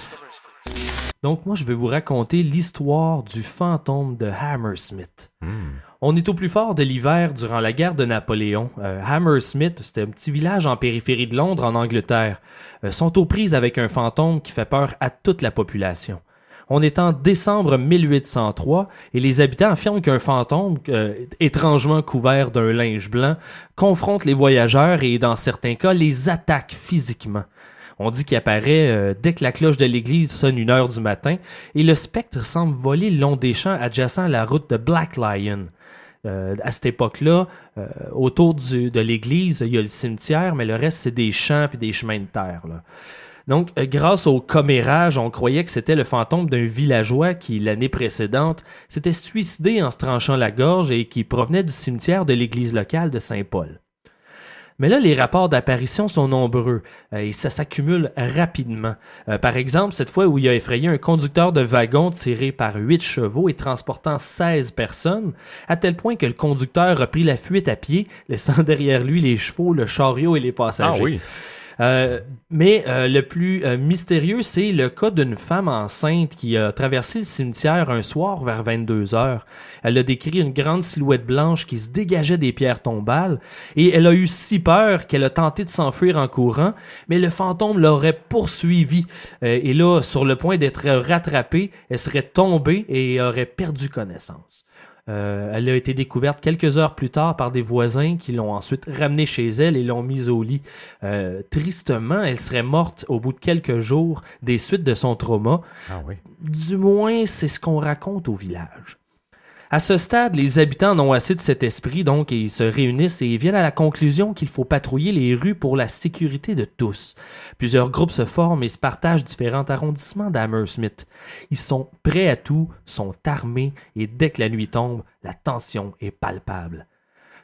Donc moi, je vais vous raconter l'histoire du fantôme de Hammersmith. Hmm. On est au plus fort de l'hiver durant la guerre de Napoléon. Euh, Hammersmith, c'était un petit village en périphérie de Londres, en Angleterre, euh, sont aux prises avec un fantôme qui fait peur à toute la population. On est en décembre 1803 et les habitants affirment qu'un fantôme, euh, étrangement couvert d'un linge blanc, confronte les voyageurs et, dans certains cas, les attaque physiquement. On dit qu'il apparaît dès que la cloche de l'église sonne une heure du matin et le spectre semble voler le long des champs adjacents à la route de Black Lion. Euh, à cette époque-là, euh, autour du- de l'église, il y a le cimetière, mais le reste, c'est des champs et des chemins de terre. là. Donc, euh, grâce au commérage, on croyait que c'était le fantôme d'un villageois qui, l'année précédente, s'était suicidé en se tranchant la gorge et qui provenait du cimetière de l'église locale de Saint-Paul. Mais là, les rapports d'apparition sont nombreux euh, et ça s'accumule rapidement. Euh, par exemple, cette fois où il a effrayé un conducteur de wagon tiré par 8 chevaux et transportant 16 personnes, à tel point que le conducteur a pris la fuite à pied, laissant derrière lui les chevaux, le chariot et les passagers. Ah oui. Euh, mais euh, le plus euh, mystérieux, c'est le cas d'une femme enceinte qui a traversé le cimetière un soir vers 22 heures. Elle a décrit une grande silhouette blanche qui se dégageait des pierres tombales et elle a eu si peur qu'elle a tenté de s'enfuir en courant, mais le fantôme l'aurait poursuivi. et là, sur le point d'être rattrapée, elle serait tombée et aurait perdu connaissance. Euh, elle a été découverte quelques heures plus tard par des voisins qui l'ont ensuite ramenée chez elle et l'ont mise au lit. Euh, tristement, elle serait morte au bout de quelques jours des suites de son trauma. Ah oui. Du moins, c'est ce qu'on raconte au village. À ce stade, les habitants n'ont assez de cet esprit, donc ils se réunissent et viennent à la conclusion qu'il faut patrouiller les rues pour la sécurité de tous. Plusieurs groupes se forment et se partagent différents arrondissements d'Hammersmith. Ils sont prêts à tout, sont armés et dès que la nuit tombe, la tension est palpable.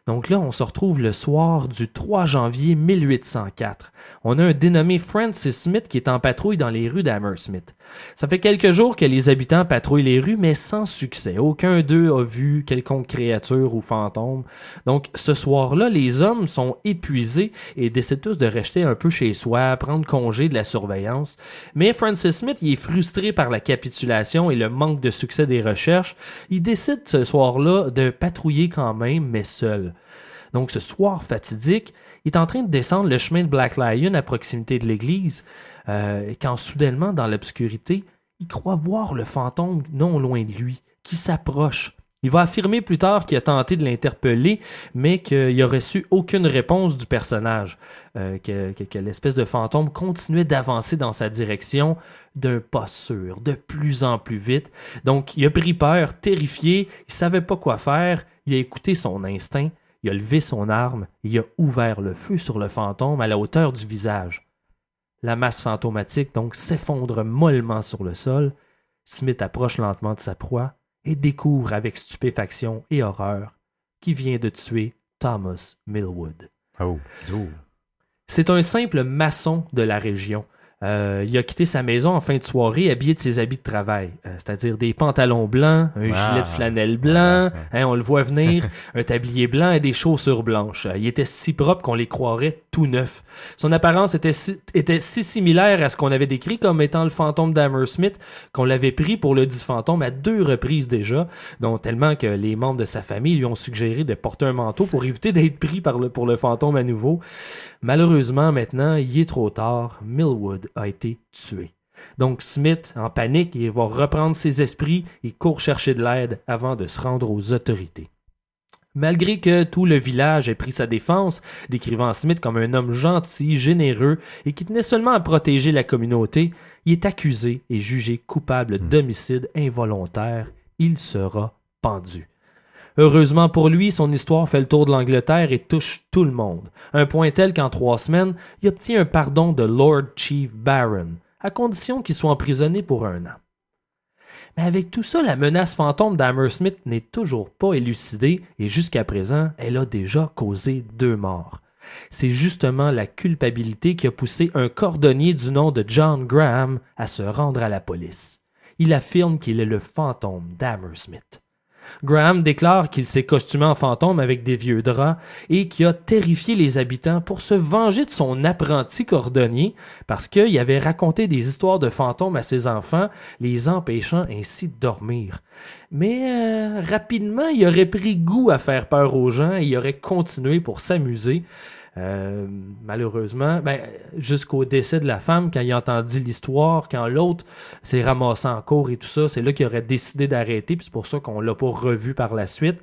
Donc là, on se retrouve le soir du 3 janvier 1804. On a un dénommé Francis Smith qui est en patrouille dans les rues d'Hammersmith. Ça fait quelques jours que les habitants patrouillent les rues, mais sans succès. Aucun d'eux a vu quelconque créature ou fantôme. Donc, ce soir-là, les hommes sont épuisés et décident tous de rester un peu chez soi, prendre congé de la surveillance. Mais Francis Smith, il est frustré par la capitulation et le manque de succès des recherches. Il décide ce soir-là de patrouiller quand même, mais seul. Donc, ce soir fatidique, il est en train de descendre le chemin de Black Lion à proximité de l'église, euh, quand soudainement, dans l'obscurité, il croit voir le fantôme non loin de lui, qui s'approche. Il va affirmer plus tard qu'il a tenté de l'interpeller, mais qu'il n'a reçu aucune réponse du personnage, euh, que, que l'espèce de fantôme continuait d'avancer dans sa direction d'un pas sûr, de plus en plus vite. Donc il a pris peur, terrifié, il savait pas quoi faire, il a écouté son instinct, il a levé son arme et il a ouvert le feu sur le fantôme à la hauteur du visage. La masse fantomatique donc s'effondre mollement sur le sol. Smith approche lentement de sa proie et découvre avec stupéfaction et horreur qu'il vient de tuer Thomas Millwood. Oh. C'est un simple maçon de la région. Euh, il a quitté sa maison en fin de soirée habillé de ses habits de travail, euh, c'est-à-dire des pantalons blancs, un gilet de flanelle blanc, hein, on le voit venir, un tablier blanc et des chaussures blanches. Euh, il était si propre qu'on les croirait tout neufs. Son apparence était si, était si similaire à ce qu'on avait décrit comme étant le fantôme d'Hammersmith qu'on l'avait pris pour le dit fantôme à deux reprises déjà, dont tellement que les membres de sa famille lui ont suggéré de porter un manteau pour éviter d'être pris par le, pour le fantôme à nouveau. Malheureusement, maintenant, il est trop tard. Millwood a été tué. Donc Smith, en panique, il va reprendre ses esprits et court chercher de l'aide avant de se rendre aux autorités. Malgré que tout le village ait pris sa défense, décrivant Smith comme un homme gentil, généreux et qui tenait seulement à protéger la communauté, il est accusé et jugé coupable d'homicide involontaire. Il sera pendu. Heureusement pour lui, son histoire fait le tour de l'Angleterre et touche tout le monde. Un point tel qu'en trois semaines, il obtient un pardon de Lord Chief Baron, à condition qu'il soit emprisonné pour un an. Mais avec tout ça, la menace fantôme d'Hammersmith n'est toujours pas élucidée et jusqu'à présent, elle a déjà causé deux morts. C'est justement la culpabilité qui a poussé un cordonnier du nom de John Graham à se rendre à la police. Il affirme qu'il est le fantôme d'Hammersmith. Graham déclare qu'il s'est costumé en fantôme avec des vieux draps et qu'il a terrifié les habitants pour se venger de son apprenti cordonnier parce qu'il avait raconté des histoires de fantômes à ses enfants, les empêchant ainsi de dormir. Mais euh, rapidement, il aurait pris goût à faire peur aux gens et il aurait continué pour s'amuser. Euh, malheureusement, ben, jusqu'au décès de la femme, quand il a entendu l'histoire, quand l'autre s'est ramassé en cours et tout ça, c'est là qu'il aurait décidé d'arrêter, puis c'est pour ça qu'on l'a pas revu par la suite.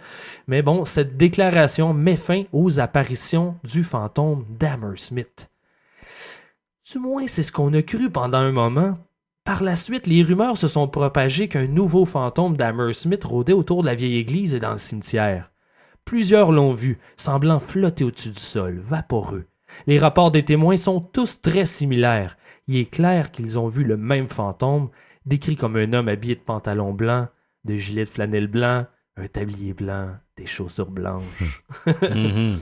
Mais bon, cette déclaration met fin aux apparitions du fantôme d'Hammersmith. Du moins, c'est ce qu'on a cru pendant un moment. Par la suite, les rumeurs se sont propagées qu'un nouveau fantôme d'Hammersmith rôdait autour de la vieille église et dans le cimetière. Plusieurs l'ont vu, semblant flotter au-dessus du sol, vaporeux. Les rapports des témoins sont tous très similaires. Il est clair qu'ils ont vu le même fantôme, décrit comme un homme habillé de pantalon blanc, de gilet de flanelle blanc, un tablier blanc, des chaussures blanches. Mhm.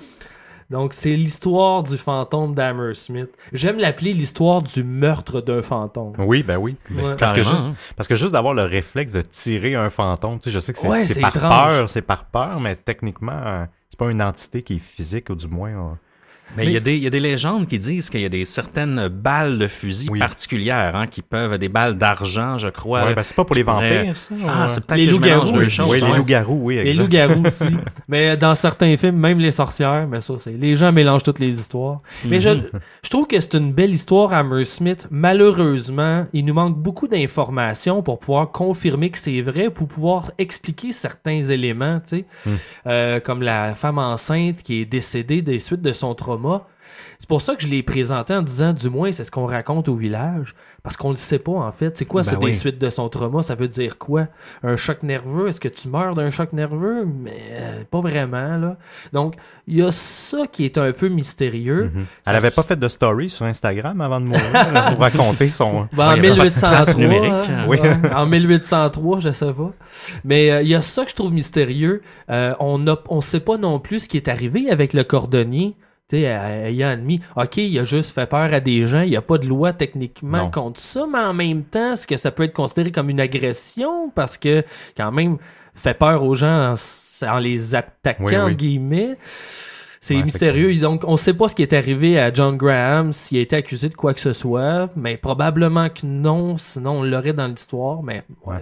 Donc, c'est l'histoire du fantôme d'Hammersmith. J'aime l'appeler l'histoire du meurtre d'un fantôme. Oui, ben oui. Ouais. Parce que, juste, hein. parce que juste d'avoir le réflexe de tirer un fantôme, tu sais, je sais que c'est Ouais, c'est c'est par étrange. peur, c'est par peur, mais techniquement, euh, c'est pas une entité qui est physique, ou du moins. euh, Mais il y, a des- il y a des légendes qui disent qu'il y a des certaines balles de fusil Oui. particulières, hein, qui peuvent, des balles d'argent, je crois. ouais, ben, c'est pas pour les vampires, ça. Ah, c'est peut-être Les loups-garous. Oui, les loups-garous, oui, Les loups-garous aussi. Mais dans certains films, même les sorcières, mais ça, c'est les gens mélangent toutes les histoires. Mais je, je trouve que c'est une belle histoire à Smith. Malheureusement, il nous manque beaucoup d'informations pour pouvoir confirmer que c'est vrai, pour pouvoir expliquer certains éléments, tu sais, Mm. Euh, comme la femme enceinte qui est décédée des suites de son trauma. C'est pour ça que je l'ai présenté en disant, du moins, c'est ce qu'on raconte au village. Parce qu'on ne le sait pas, en fait. C'est quoi Ben ça, des oui. suites de son trauma? Ça veut dire quoi? Un choc nerveux? Est-ce que tu meurs d'un choc nerveux? Mais euh, pas vraiment, là. Donc, il y a ça qui est un peu mystérieux. Mhm. Ça Elle avait se- pas fait de story sur Instagram avant de mourir là, pour raconter son. Ben, en Ouais, il y avait pas de trace 1803, numérique. hein, Oui. ouais, en 1803, je sais pas. Mais euh, il y a ça que je trouve mystérieux. Euh, on a, on sait pas non plus ce qui est arrivé avec le cordonnier. Tu sais, ayant admis, ok, il a juste fait peur à des gens, il n'y a pas de loi techniquement Non. contre ça, mais en même temps, est-ce que ça peut être considéré comme une agression? Parce que quand même fait peur aux gens en, les attaquant Oui, oui. entre guillemets. C'est Ouais, mystérieux. Donc, on sait pas ce qui est arrivé à John Graham, s'il a été accusé de quoi que ce soit, mais probablement que non, sinon on l'aurait dans l'histoire. Mais Ouais.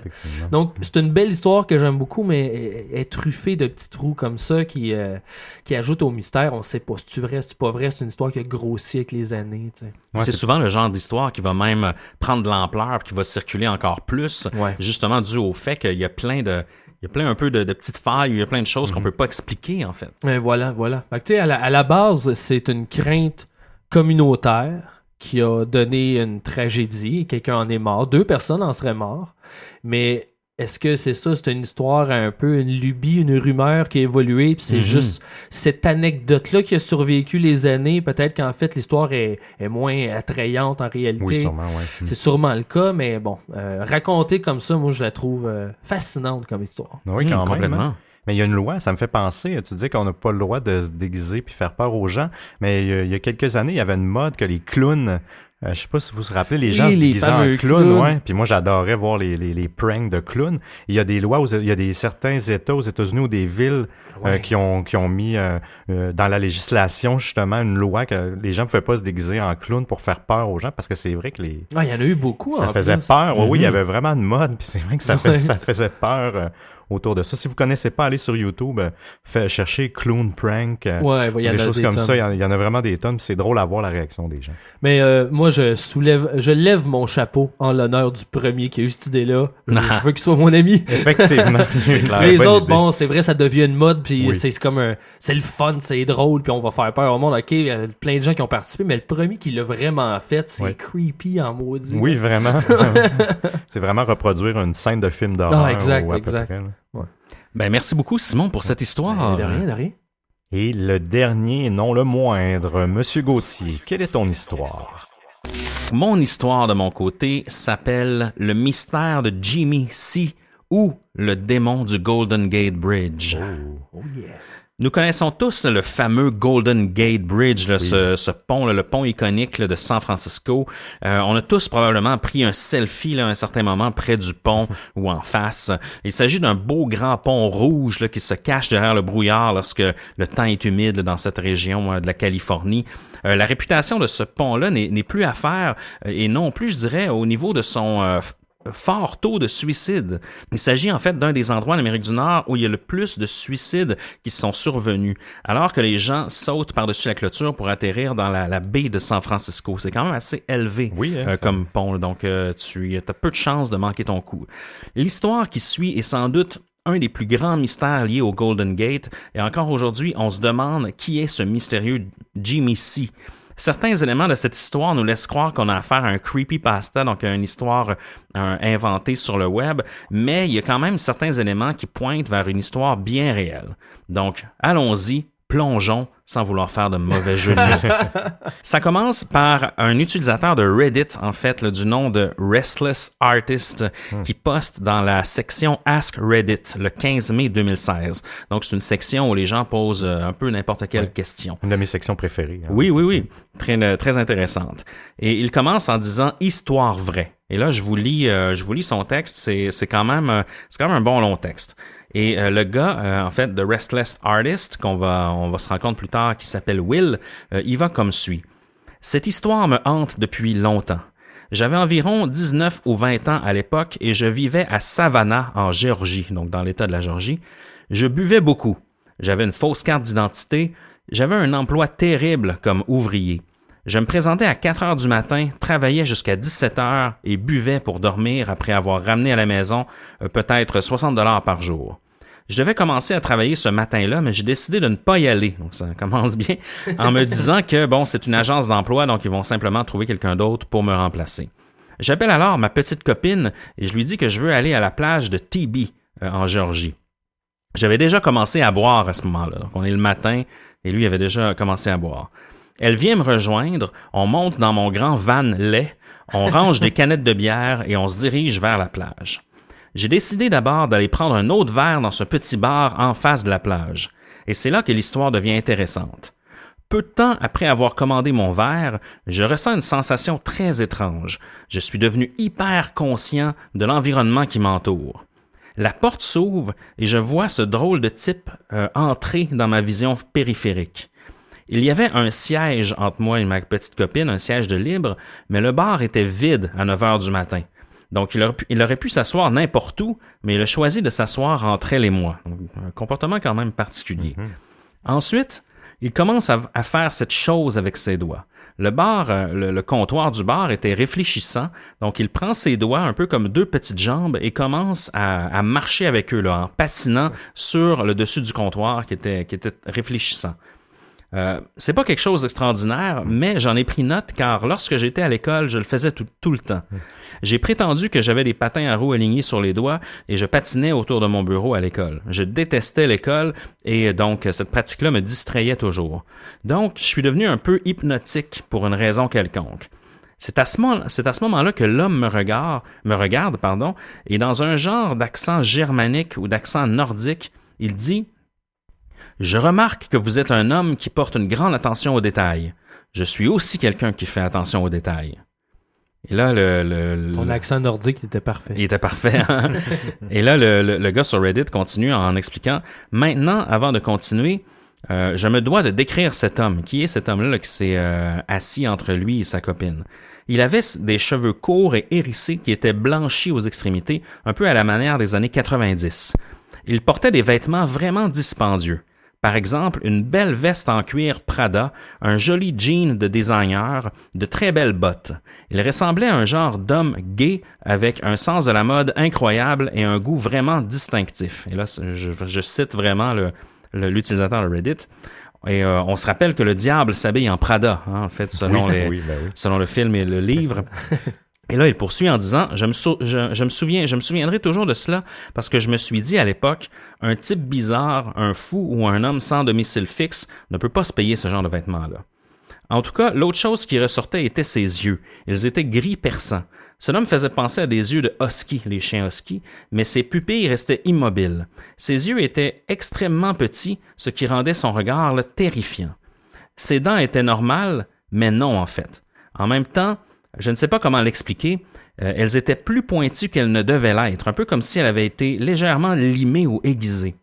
Donc, c'est une belle histoire que j'aime beaucoup, mais elle est truffée de petits trous comme ça qui, euh, qui ajoutent au mystère. On sait pas si c'est vrai, si c'est pas vrai? C'est une histoire qui a grossi avec les années. tu sais. Ouais, c'est c'est- souvent le genre d'histoire qui va même prendre de l'ampleur, puis qui va circuler encore plus, Ouais. justement dû au fait qu'il y a plein de, il y a plein un peu de, de petites failles, il y a plein de choses Mhm. qu'on peut pas expliquer en fait. Mais voilà, voilà. Que, à, la, à la base, c'est une crainte communautaire qui a donné une tragédie. Quelqu'un en est mort. Deux personnes en seraient mortes. Mais est-ce que c'est ça? C'est une histoire un peu, une lubie, une rumeur qui a évolué. Puis c'est Mhm. juste cette anecdote-là qui a survécu les années. Peut-être qu'en fait, l'histoire est, est moins attrayante en réalité. Oui, sûrement, ouais. Mm. C'est sûrement le cas, mais bon, euh, raconter comme ça, moi, je la trouve euh, fascinante comme histoire. Oui, Hum, quand même. complètement. hein. Mais il y a une loi, ça me fait penser, tu dis qu'on n'a pas le droit de se déguiser puis faire peur aux gens, mais il y a, il y a quelques années, il y avait une mode que les clowns, euh, je sais pas si vous vous rappelez, les Oui, gens se les déguisaient en clowns, clowns. ouais. Puis moi, j'adorais voir les, les, les pranks de clowns. Il y a des lois, aux- il y a des certains États aux États-Unis ou des villes euh, qui ont qui ont mis euh, euh, dans la législation justement une loi que les gens ne pouvaient pas se déguiser en clown pour faire peur aux gens parce que c'est vrai que les Ah, il y en a eu beaucoup. ça en faisait plus. peur. Oui, oui, il y Mhm. avait vraiment une mode, puis c'est vrai que ça, fait- ça faisait peur autour de ça. Si vous connaissez pas, allez sur YouTube, euh, fait, chercher clown prank, euh, Ouais, il y en des choses des comme tonnes. ça. Il y, en, il y en a vraiment des tonnes, puis c'est drôle à voir la réaction des gens. Mais euh, moi, je soulève, je lève mon chapeau en l'honneur du premier qui a eu cette idée-là. Je, je veux qu'il soit mon ami. Effectivement, clair. Les autres, idée. bon, c'est vrai, ça devient une mode, puis Oui. c'est comme un, c'est le fun, c'est drôle, puis on va faire peur au monde. Ok, il y a plein de gens qui ont participé, mais le premier qui l'a vraiment fait, c'est creepy en maudit. Oui, vraiment. c'est vraiment reproduire une scène de film d'horreur. Ah, exact, exact. près, Ben merci beaucoup Simon pour cette histoire. De rien, de rien. Et le dernier, non le moindre, Monsieur Gauthier, quelle est ton histoire? Mon histoire de mon côté s'appelle Le mystère de Jimmy C ou le démon du Golden Gate Bridge. Oh yeah. Nous connaissons tous le fameux Golden Gate Bridge, là, ce, ce pont, là, le pont iconique là, de San Francisco. Euh, on a tous probablement pris un selfie là, à un certain moment près du pont ou en face. Il s'agit d'un beau grand pont rouge là, qui se cache derrière le brouillard lorsque le temps est humide dans cette région euh, de la Californie. Euh, la réputation de ce pont-là n'est n'est plus à faire et non plus, je dirais, au niveau de son euh, fort taux de suicide. Il s'agit en fait d'un des endroits en Amérique du Nord où il y a le plus de suicides qui sont survenus, alors que les gens sautent par-dessus la clôture pour atterrir dans la, la baie de San Francisco. C'est quand même assez élevé Oui, hein, euh, comme pont, donc euh, tu as peu de chances de manquer ton coup. L'histoire qui suit est sans doute un des plus grands mystères liés au Golden Gate, et encore aujourd'hui, on se demande qui est ce mystérieux Jimmy C. Certains éléments de cette histoire nous laissent croire qu'on a affaire à un creepypasta, donc à une histoire euh, inventée sur le web, mais il y a quand même certains éléments qui pointent vers une histoire bien réelle. Donc, allons-y, plongeons sans vouloir faire de mauvais jeu de mots. Ça commence par un utilisateur de Reddit, en fait, là, du nom de Restless Artist, qui poste dans la section Ask Reddit le 15 mai 2016. Donc, c'est une section où les gens posent euh, un peu n'importe quelle question. Une de mes sections préférées. hein. Oui, oui, oui. Très, euh, très intéressante. Et il commence en disant histoire vraie. Et là, je vous lis, euh, je vous lis son texte. C'est, c'est quand même, c'est quand même un bon long texte. Et euh, le gars, euh, en fait, de Restless Artist, qu'on va, on va se rendre compte plus tard, qui s'appelle Will, euh, il va comme suit. Cette histoire me hante depuis longtemps. J'avais environ 19 ou 20 ans à l'époque et je vivais à Savannah, en Géorgie, donc dans l'État de la Géorgie. Je buvais beaucoup. J'avais une fausse carte d'identité. J'avais un emploi terrible comme ouvrier. Je me présentais à 4 heures du matin, travaillais jusqu'à 17 heures et buvais pour dormir après avoir ramené à la maison euh, peut-être 60 dollars par jour. Je devais commencer à travailler ce matin-là, mais j'ai décidé de ne pas y aller. Donc ça commence bien en me disant que bon, c'est une agence d'emploi, donc ils vont simplement trouver quelqu'un d'autre pour me remplacer. J'appelle alors ma petite copine et je lui dis que je veux aller à la plage de TB euh, en Géorgie. J'avais déjà commencé à boire à ce moment-là. Donc on est le matin et lui avait déjà commencé à boire. Elle vient me rejoindre, on monte dans mon grand van lait, on range des canettes de bière et on se dirige vers la plage. J'ai décidé d'abord d'aller prendre un autre verre dans ce petit bar en face de la plage. Et c'est là que l'histoire devient intéressante. Peu de temps après avoir commandé mon verre, je ressens une sensation très étrange. Je suis devenu hyper conscient de l'environnement qui m'entoure. La porte s'ouvre et je vois ce drôle de type euh, entrer dans ma vision périphérique. Il y avait un siège entre moi et ma petite copine, un siège de libre, mais le bar était vide à 9 heures du matin. Donc, il aurait pu, il aurait pu s'asseoir n'importe où, mais il a choisi de s'asseoir entre elle et moi. Un comportement quand même particulier. Ensuite, il commence à, à faire cette chose avec ses doigts. Le bar, euh, le, le comptoir du bar était réfléchissant, donc il prend ses doigts un peu comme deux petites jambes et commence à, à marcher avec eux là, en patinant sur le dessus du comptoir qui était, qui était réfléchissant. Euh, c'est pas quelque chose d'extraordinaire, mais j'en ai pris note car lorsque j'étais à l'école, je le faisais tout, le temps. J'ai prétendu que j'avais des patins à roues alignés sur les doigts et je patinais autour de mon bureau à l'école. Je détestais l'école et donc cette pratique-là me distrayait toujours. Donc, je suis devenu un peu hypnotique pour une raison quelconque. C'est à ce moment, c'est à ce moment-là que l'homme me regarde, me regarde, pardon, et dans un genre d'accent germanique ou d'accent nordique, il dit je remarque que vous êtes un homme qui porte une grande attention aux détails. Je suis aussi quelqu'un qui fait attention aux détails. Et là, le, le, le- Ton accent nordique était parfait. il était parfait. hein? Et là, le, le- le gars sur Reddit continue en expliquant Maintenant, avant de continuer, euh, je me dois de décrire cet homme. Qui est cet homme-là là, qui s'est euh, assis entre lui et sa copine Il avait des cheveux courts et hérissés qui étaient blanchis aux extrémités, un peu à la manière des années 90. Il portait des vêtements vraiment dispendieux. Par exemple, une belle veste en cuir Prada, un joli jean de designer, de très belles bottes. Il ressemblait à un genre d'homme gay avec un sens de la mode incroyable et un goût vraiment distinctif. Et là, je, je cite vraiment le- le- l'utilisateur de Reddit. Et euh, on se rappelle que le diable s'habille en Prada, hein, en fait, selon oui, les, oui, ben oui. selon le film et le livre. Et là, il poursuit en disant, je me, sou- je, je me souviens, je me souviendrai toujours de cela parce que je me suis dit à l'époque, un type bizarre, un fou ou un homme sans domicile fixe ne peut pas se payer ce genre de vêtements-là. En tout cas, l'autre chose qui ressortait était ses yeux. Ils étaient gris perçants. Cela me faisait penser à des yeux de husky, les chiens husky, mais ses pupilles restaient immobiles. Ses yeux étaient extrêmement petits, ce qui rendait son regard terrifiant. Ses dents étaient normales, mais non en fait. En même temps, je ne sais pas comment l'expliquer, euh, elles étaient plus pointues qu'elles ne devaient l'être, un peu comme si elles avaient été légèrement limées ou aiguisées.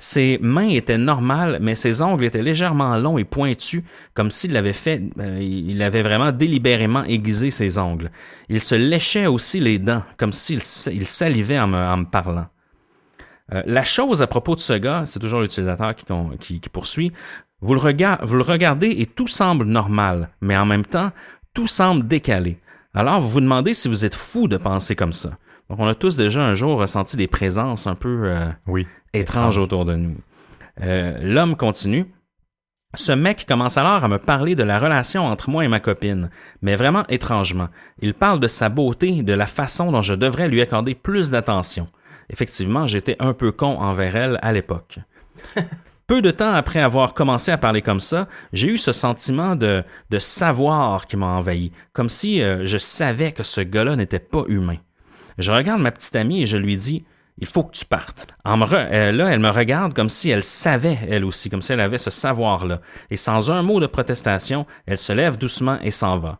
Ses mains étaient normales, mais ses ongles étaient légèrement longs et pointus, comme s'il l'avait fait, euh, il avait vraiment délibérément aiguisé ses ongles. Il se léchait aussi les dents, comme s'il sa- il salivait en me, parlant. Euh, la chose à propos de ce gars, c'est toujours l'utilisateur qui, poursuit, vous le regardez et tout semble normal, mais en même temps, tout semble décalé. Alors vous vous demandez si vous êtes fou de penser comme ça. Donc on a tous déjà un jour ressenti des présences un peu euh, Oui. étranges autour de nous. Euh, L'homme continue. Ce mec commence alors à me parler de la relation entre moi et ma copine, mais vraiment étrangement. Il parle de sa beauté, de la façon dont je devrais lui accorder plus d'attention. Effectivement, j'étais un peu con envers elle à l'époque. Peu de temps après avoir commencé à parler comme ça, j'ai eu ce sentiment de, de savoir qui m'a envahi, comme si euh, je savais que ce gars-là n'était pas humain. Je regarde ma petite amie et je lui dis il faut que tu partes. En là, elle me regarde comme si elle savait, elle aussi, comme si elle avait ce savoir-là. Et sans un mot de protestation, elle se lève doucement et s'en va.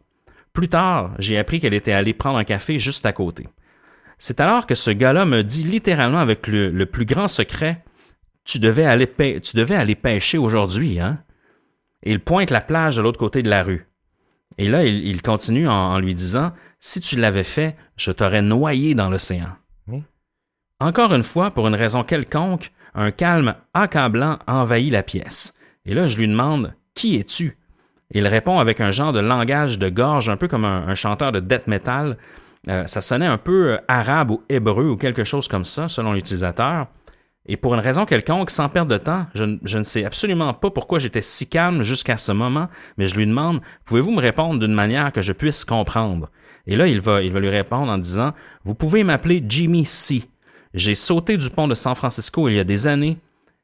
Plus tard, j'ai appris qu'elle était allée prendre un café juste à côté. C'est alors que ce gars-là me dit littéralement avec le, plus grand secret Tu devais aller, tu devais aller pêcher aujourd'hui, hein? Il pointe la plage de l'autre côté de la rue. Et là, il, continue en lui disant Si tu l'avais fait, je t'aurais noyé dans l'océan. Encore une fois, pour une raison quelconque, un calme accablant envahit la pièce. Et là, je lui demande Qui es-tu Il répond avec un genre de langage de gorge, un peu comme un, chanteur de death metal. Euh, ça sonnait un peu arabe ou hébreu ou quelque chose comme ça, selon l'utilisateur. Et pour une raison quelconque, sans perdre de temps, je, je ne sais absolument pas pourquoi j'étais si calme jusqu'à ce moment, mais je lui demande Pouvez-vous me répondre d'une manière que je puisse comprendre? Et là, il va, il va lui répondre en disant Vous pouvez m'appeler Jimmy C. J'ai sauté du pont de San Francisco il y a des années,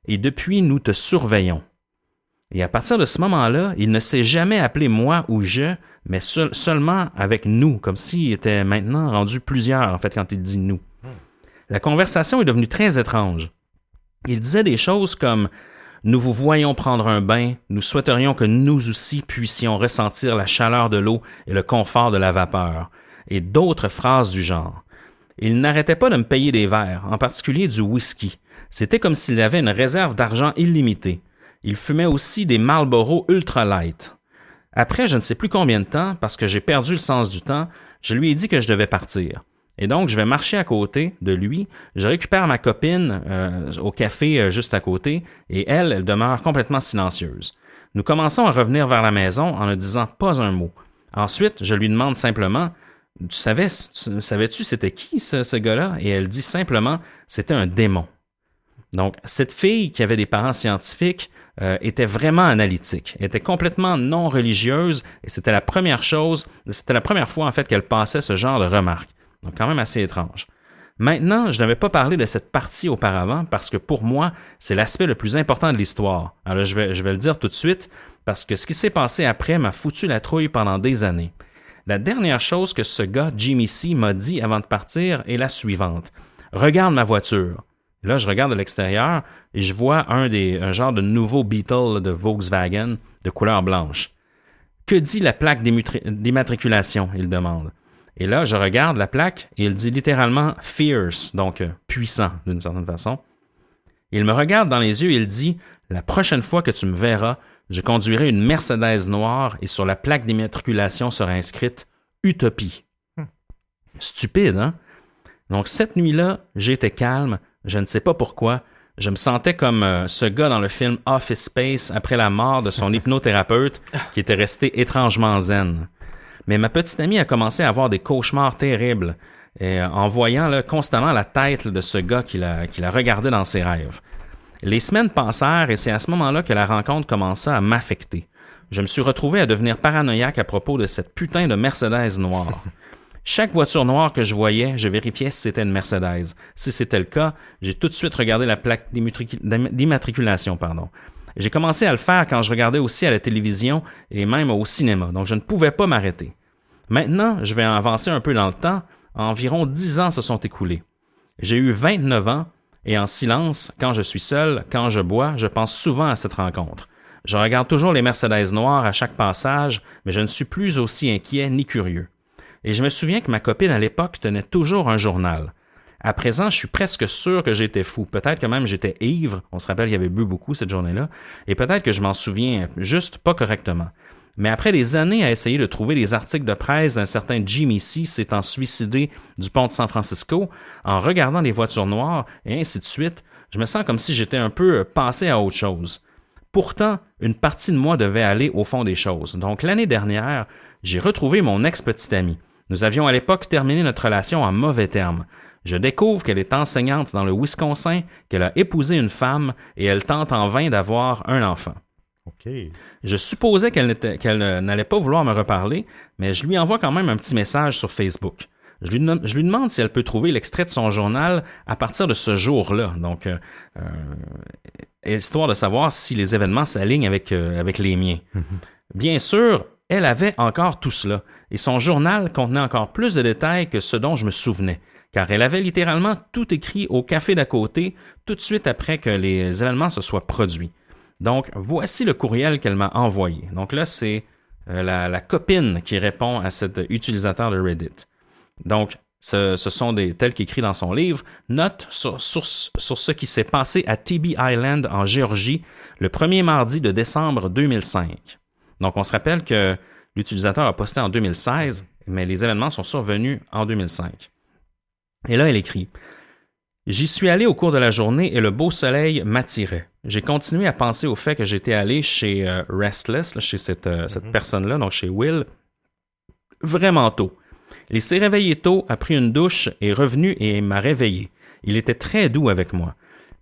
et depuis nous te surveillons. Et à partir de ce moment-là, il ne s'est jamais appelé moi ou je, mais seulement avec nous, comme s'il était maintenant rendu plusieurs, en fait, quand il dit nous. La conversation est devenue très étrange. Il disait des choses comme Nous vous voyons prendre un bain, nous souhaiterions que nous aussi puissions ressentir la chaleur de l'eau et le confort de la vapeur, et d'autres phrases du genre. Il n'arrêtait pas de me payer des verres, en particulier du whisky. C'était comme s'il avait une réserve d'argent illimitée. Il fumait aussi des Marlboro Ultra Light. Après je ne sais plus combien de temps, parce que j'ai perdu le sens du temps, je lui ai dit que je devais partir. Et donc, je vais marcher à côté de lui. Je récupère ma copine euh, au café euh, juste à côté, et elle, elle demeure complètement silencieuse. Nous commençons à revenir vers la maison en ne disant pas un mot. Ensuite, je lui demande simplement tu savais, savais-tu c'était qui ce, gars-là? Et elle dit simplement, c'était un démon. Donc, cette fille qui avait des parents scientifiques euh, était vraiment analytique, était complètement non religieuse, et c'était la première chose, c'était la première fois en fait qu'elle passait ce genre de remarques. Donc, quand même assez étrange. Maintenant, je n'avais pas parlé de cette partie auparavant parce que pour moi, c'est l'aspect le plus important de l'histoire. Alors, je vais, le dire tout de suite parce que ce qui s'est passé après m'a foutu la trouille pendant des années. La dernière chose que ce gars, Jimmy C, m'a dit avant de partir est la suivante. Regarde ma voiture. Là, je regarde de l'extérieur et je vois un un genre de nouveau Beetle de Volkswagen de couleur blanche. Que dit la plaque d'immatriculation? Il demande. Et là, je regarde la plaque et il dit littéralement fierce, donc euh, puissant d'une certaine façon. Il me regarde dans les yeux et il dit La prochaine fois que tu me verras, je conduirai une Mercedes noire et sur la plaque d'immatriculation sera inscrite Utopie. Hmm. Stupide, hein? Donc cette nuit-là, j'étais calme, je ne sais pas pourquoi. Je me sentais comme euh, ce gars dans le film Office Space après la mort de son hypnothérapeute qui était resté étrangement zen. Mais ma petite amie a commencé à avoir des cauchemars terribles euh, en voyant constamment la tête de ce gars qui la, qui la regardait dans ses rêves. Les semaines passèrent et c'est à ce moment-là que la rencontre commença à m'affecter. Je me suis retrouvé à devenir paranoïaque à propos de cette putain de Mercedes noire. Chaque voiture noire que je voyais, je vérifiais si c'était une Mercedes. Si c'était le cas, j'ai tout de suite regardé la plaque d'immatriculation, pardon. J'ai commencé à le faire quand je regardais aussi à la télévision et même au cinéma, donc je ne pouvais pas m'arrêter. Maintenant, je vais avancer un peu dans le temps. Environ dix ans se sont écoulés. J'ai eu 29 ans et en silence, quand je suis seul, quand je bois, je pense souvent à cette rencontre. Je regarde toujours les Mercedes noires à chaque passage, mais je ne suis plus aussi inquiet ni curieux. Et je me souviens que ma copine à l'époque tenait toujours un journal. À présent, je suis presque sûr que j'étais fou. Peut-être que même j'étais ivre. On se rappelle qu'il y avait bu beaucoup cette journée-là. Et peut-être que je m'en souviens juste pas correctement. Mais après des années à essayer de trouver des articles de presse d'un certain Jimmy C s'étant suicidé du pont de San Francisco, en regardant les voitures noires et ainsi de suite, je me sens comme si j'étais un peu passé à autre chose. Pourtant, une partie de moi devait aller au fond des choses. Donc l'année dernière, j'ai retrouvé mon ex-petite amie. Nous avions à l'époque terminé notre relation en mauvais termes. Je découvre qu'elle est enseignante dans le Wisconsin, qu'elle a épousé une femme et elle tente en vain d'avoir un enfant. Je supposais qu'elle n'allait pas vouloir me reparler, mais je lui envoie quand même un petit message sur Facebook. Je lui, dem- je lui demande si elle peut trouver l'extrait de son journal à partir de ce jour-là. Donc, euh, euh, histoire de savoir si les événements s'alignent avec, euh, avec les miens. Bien sûr, elle avait encore tout cela, et son journal contenait encore plus de détails que ce dont je me souvenais, car elle avait littéralement tout écrit au café d'à côté tout de suite après que les événements se soient produits. Donc, voici le courriel qu'elle m'a envoyé. Donc là, c'est euh, la, copine qui répond à cet utilisateur de Reddit. Donc, ce, sont des, tels qu'écrit dans son livre, notes sur, ce qui s'est passé à TB Island en Géorgie le premier mardi de décembre 2005. Donc, on se rappelle que l'utilisateur a posté en 2016, mais les événements sont survenus en 2005. Et là, elle écrit J'y suis allé au cours de la journée et le beau soleil m'attirait. J'ai continué à penser au fait que j'étais allé chez euh, Restless, là, chez cette, euh, cette personne-là, donc chez Will, vraiment tôt. Il s'est réveillé tôt, a pris une douche, est revenu et m'a réveillé. Il était très doux avec moi.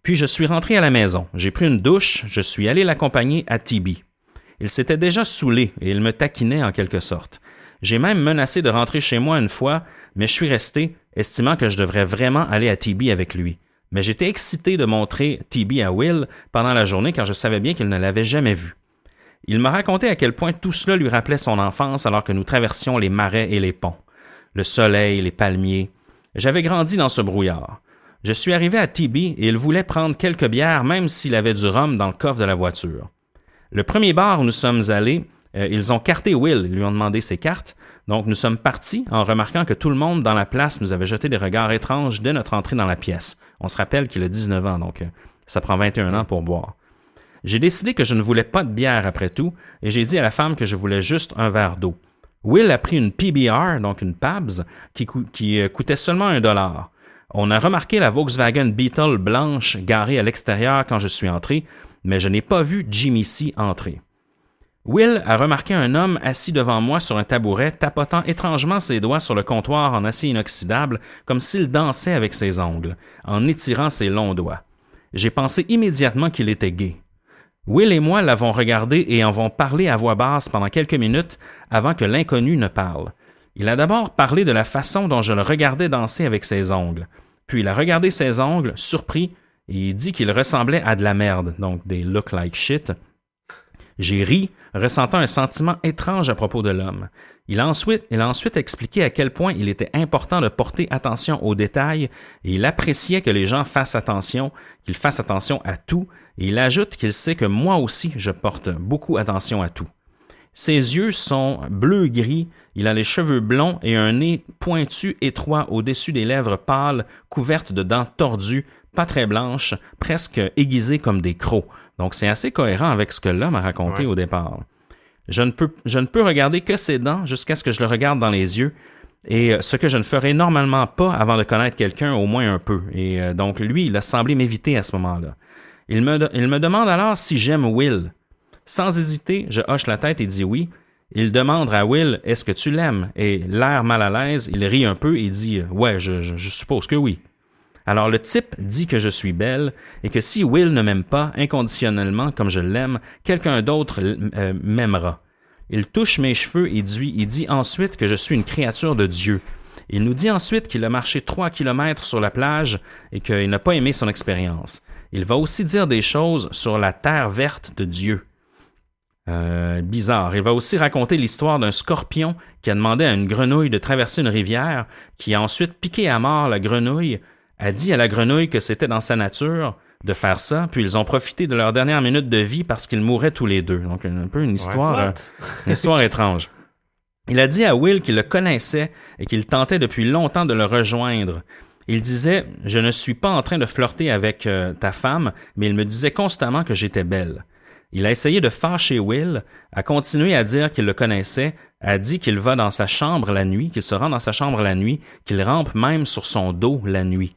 Puis je suis rentré à la maison. J'ai pris une douche, je suis allé l'accompagner à Tibi. Il s'était déjà saoulé et il me taquinait en quelque sorte. J'ai même menacé de rentrer chez moi une fois, mais je suis resté, estimant que je devrais vraiment aller à Tibi avec lui. Mais j'étais excité de montrer Tibi à Will pendant la journée car je savais bien qu'il ne l'avait jamais vu. Il m'a raconté à quel point tout cela lui rappelait son enfance alors que nous traversions les marais et les ponts. Le soleil, les palmiers. J'avais grandi dans ce brouillard. Je suis arrivé à Tibi et il voulait prendre quelques bières même s'il avait du rhum dans le coffre de la voiture. Le premier bar où nous sommes allés, euh, ils ont carté Will, lui ont demandé ses cartes. Donc nous sommes partis en remarquant que tout le monde dans la place nous avait jeté des regards étranges dès notre entrée dans la pièce. On se rappelle qu'il a 19 ans, donc euh, ça prend 21 ans pour boire. J'ai décidé que je ne voulais pas de bière après tout, et j'ai dit à la femme que je voulais juste un verre d'eau. Will a pris une PBR, donc une PABS, qui, euh, coûtait seulement un dollar. On a remarqué la Volkswagen Beetle blanche garée à l'extérieur quand je suis entré, mais je n'ai pas vu Jimmy C entrer. Will a remarqué un homme assis devant moi sur un tabouret, tapotant étrangement ses doigts sur le comptoir en acier inoxydable, comme s'il dansait avec ses ongles, en étirant ses longs doigts. J'ai pensé immédiatement qu'il était gay. Will et moi l'avons regardé et en avons parlé à voix basse pendant quelques minutes avant que l'inconnu ne parle. Il a d'abord parlé de la façon dont je le regardais danser avec ses ongles. Puis il a regardé ses ongles, surpris, et dit qu'il ressemblait à de la merde, donc des look like shit. J'ai ri, ressentant un sentiment étrange à propos de l'homme. Il a, ensuite, expliqué à quel point il était important de porter attention aux détails et il appréciait que les gens fassent attention, qu'ils fassent attention à tout, et il ajoute qu'il sait que moi aussi je porte beaucoup attention à tout. Ses yeux sont bleu-gris, il a les cheveux blonds et un nez pointu étroit au-dessus des lèvres pâles, couvertes de dents tordues, pas très blanches, presque aiguisées comme des crocs. Donc c'est assez cohérent avec ce que l'homme a raconté Ouais. au départ. Je ne, peux, je ne peux regarder que ses dents jusqu'à ce que je le regarde dans les yeux, et euh, ce que je ne ferais normalement pas avant de connaître quelqu'un au moins un peu. Et euh, donc lui, il a semblé m'éviter à ce moment-là. Il me, il me demande alors si j'aime Will. Sans hésiter, je hoche la tête et dis oui. Il demande à Will Est-ce que tu l'aimes Et l'air mal à l'aise, il rit un peu et dit Ouais, je, je- je suppose que oui. Alors le type dit que je suis belle et que si Will ne m'aime pas inconditionnellement comme je l'aime, quelqu'un d'autre euh, m'aimera. Il touche mes cheveux et dit ensuite que je suis une créature de Dieu. Il nous dit ensuite qu'il a marché trois kilomètres sur la plage et qu'il n'a pas aimé son expérience. Il va aussi dire des choses sur la terre verte de Dieu. Euh, bizarre. Il va aussi raconter l'histoire d'un scorpion qui a demandé à une grenouille de traverser une rivière, qui a ensuite piqué à mort la grenouille, a dit à la grenouille que c'était dans sa nature de faire ça, puis ils ont profité de leur dernière minute de vie parce qu'ils mouraient tous les deux. Donc un peu une histoire, euh, une histoire étrange. Il a dit à Will qu'il le connaissait et qu'il tentait depuis longtemps de le rejoindre. Il disait Je ne suis pas en train de flirter avec euh, ta femme, mais il me disait constamment que j'étais belle. Il a essayé de fâcher Will, a continué à dire qu'il le connaissait, a dit qu'il va dans sa chambre la nuit, qu'il se rend dans sa chambre la nuit, qu'il rampe même sur son dos la nuit.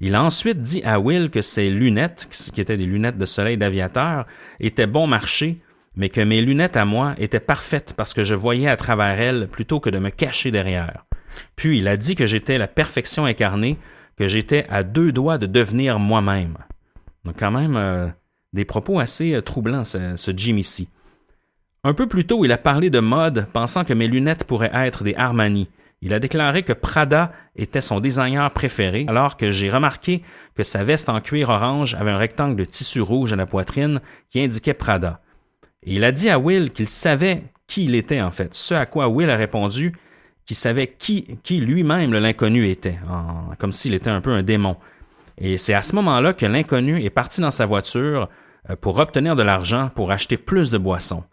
Il a ensuite dit à Will que ses lunettes, qui étaient des lunettes de soleil d'aviateur, étaient bon marché, mais que mes lunettes à moi étaient parfaites parce que je voyais à travers elles plutôt que de me cacher derrière. Puis il a dit que j'étais la perfection incarnée, que j'étais à deux doigts de devenir moi-même. Donc quand même euh, des propos assez euh, troublants, ce, ce Jimmy C. Un peu plus tôt, il a parlé de mode, pensant que mes lunettes pourraient être des Armani. Il a déclaré que Prada était son designer préféré, alors que j'ai remarqué que sa veste en cuir orange avait un rectangle de tissu rouge à la poitrine qui indiquait Prada. Il a dit à Will qu'il savait qui il était en fait, ce à quoi Will a répondu qu'il savait qui, qui lui-même l'inconnu était, comme s'il était un peu un démon. Et c'est à ce moment-là que l'inconnu est parti dans sa voiture euh, pour obtenir de l'argent pour acheter plus de boissons.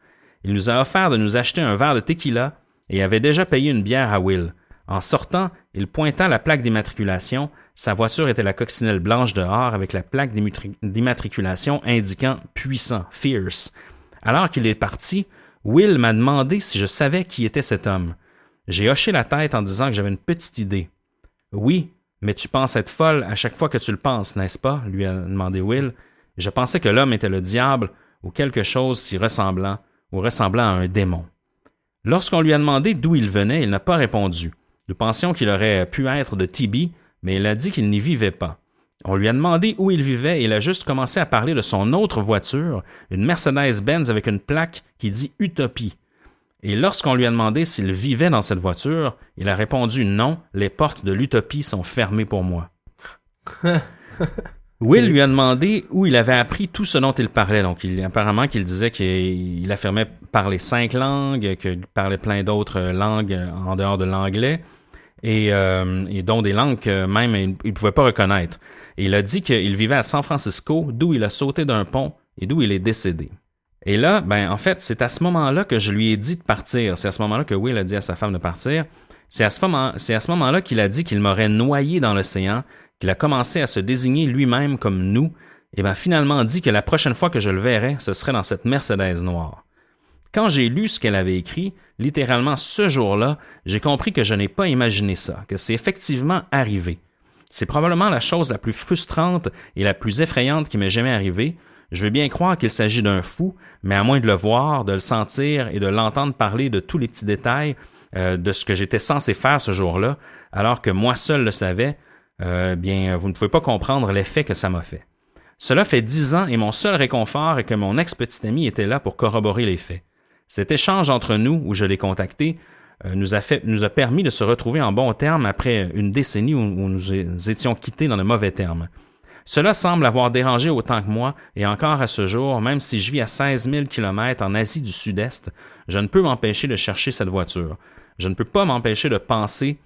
Il nous a offert de nous acheter un verre de tequila et avait déjà payé une bière à Will. En sortant, il pointa la plaque d'immatriculation. Sa voiture était la coccinelle blanche dehors avec la plaque d'immatriculation indiquant puissant, fierce. Alors qu'il est parti, Will m'a demandé si je savais qui était cet homme. J'ai hoché la tête en disant que j'avais une petite idée. Oui, mais tu penses être folle à chaque fois que tu le penses, n'est-ce pas? lui a demandé Will. Je pensais que l'homme était le diable ou quelque chose s'y ressemblant ou ressemblant à un démon. Lorsqu'on lui a demandé d'où il venait, il n'a pas répondu. Nous pensions qu'il aurait pu être de Tibi, mais il a dit qu'il n'y vivait pas. On lui a demandé où il vivait et il a juste commencé à parler de son autre voiture, une Mercedes-Benz avec une plaque qui dit Utopie. Et lorsqu'on lui a demandé s'il vivait dans cette voiture, il a répondu non, les portes de l'Utopie sont fermées pour moi. Will lui a demandé où il avait appris tout ce dont il parlait. Donc, il, apparemment qu'il disait qu'il affirmait parler cinq langues, qu'il parlait plein d'autres langues en dehors de l'anglais, et, euh, et, dont des langues que même il ne pouvait pas reconnaître. Et il a dit qu'il vivait à San Francisco, d'où il a sauté d'un pont et d'où il est décédé. Et là, ben en fait, c'est à ce moment-là que je lui ai dit de partir. C'est à ce moment-là que Will a dit à sa femme de partir. C'est à ce moment, c'est à ce moment-là qu'il a dit qu'il m'aurait noyé dans l'océan qu'il a commencé à se désigner lui-même comme nous, et m'a finalement dit que la prochaine fois que je le verrais, ce serait dans cette Mercedes noire. Quand j'ai lu ce qu'elle avait écrit, littéralement ce jour-là, j'ai compris que je n'ai pas imaginé ça, que c'est effectivement arrivé. C'est probablement la chose la plus frustrante et la plus effrayante qui m'est jamais arrivée. Je veux bien croire qu'il s'agit d'un fou, mais à moins de le voir, de le sentir et de l'entendre parler de tous les petits détails euh, de ce que j'étais censé faire ce jour-là, alors que moi seul le savais, euh, bien, vous ne pouvez pas comprendre l'effet que ça m'a fait. Cela fait dix ans et mon seul réconfort est que mon ex-petit ami était là pour corroborer les faits. Cet échange entre nous, où je l'ai contacté, euh, nous, a permis de se retrouver en bons termes après une décennie où, nous étions quittés dans de mauvais termes. Cela semble avoir dérangé autant que moi, et encore à ce jour, même si je vis à 16 000 kilomètres en Asie du Sud-Est, je ne peux m'empêcher de chercher cette voiture. Je ne peux pas m'empêcher de penser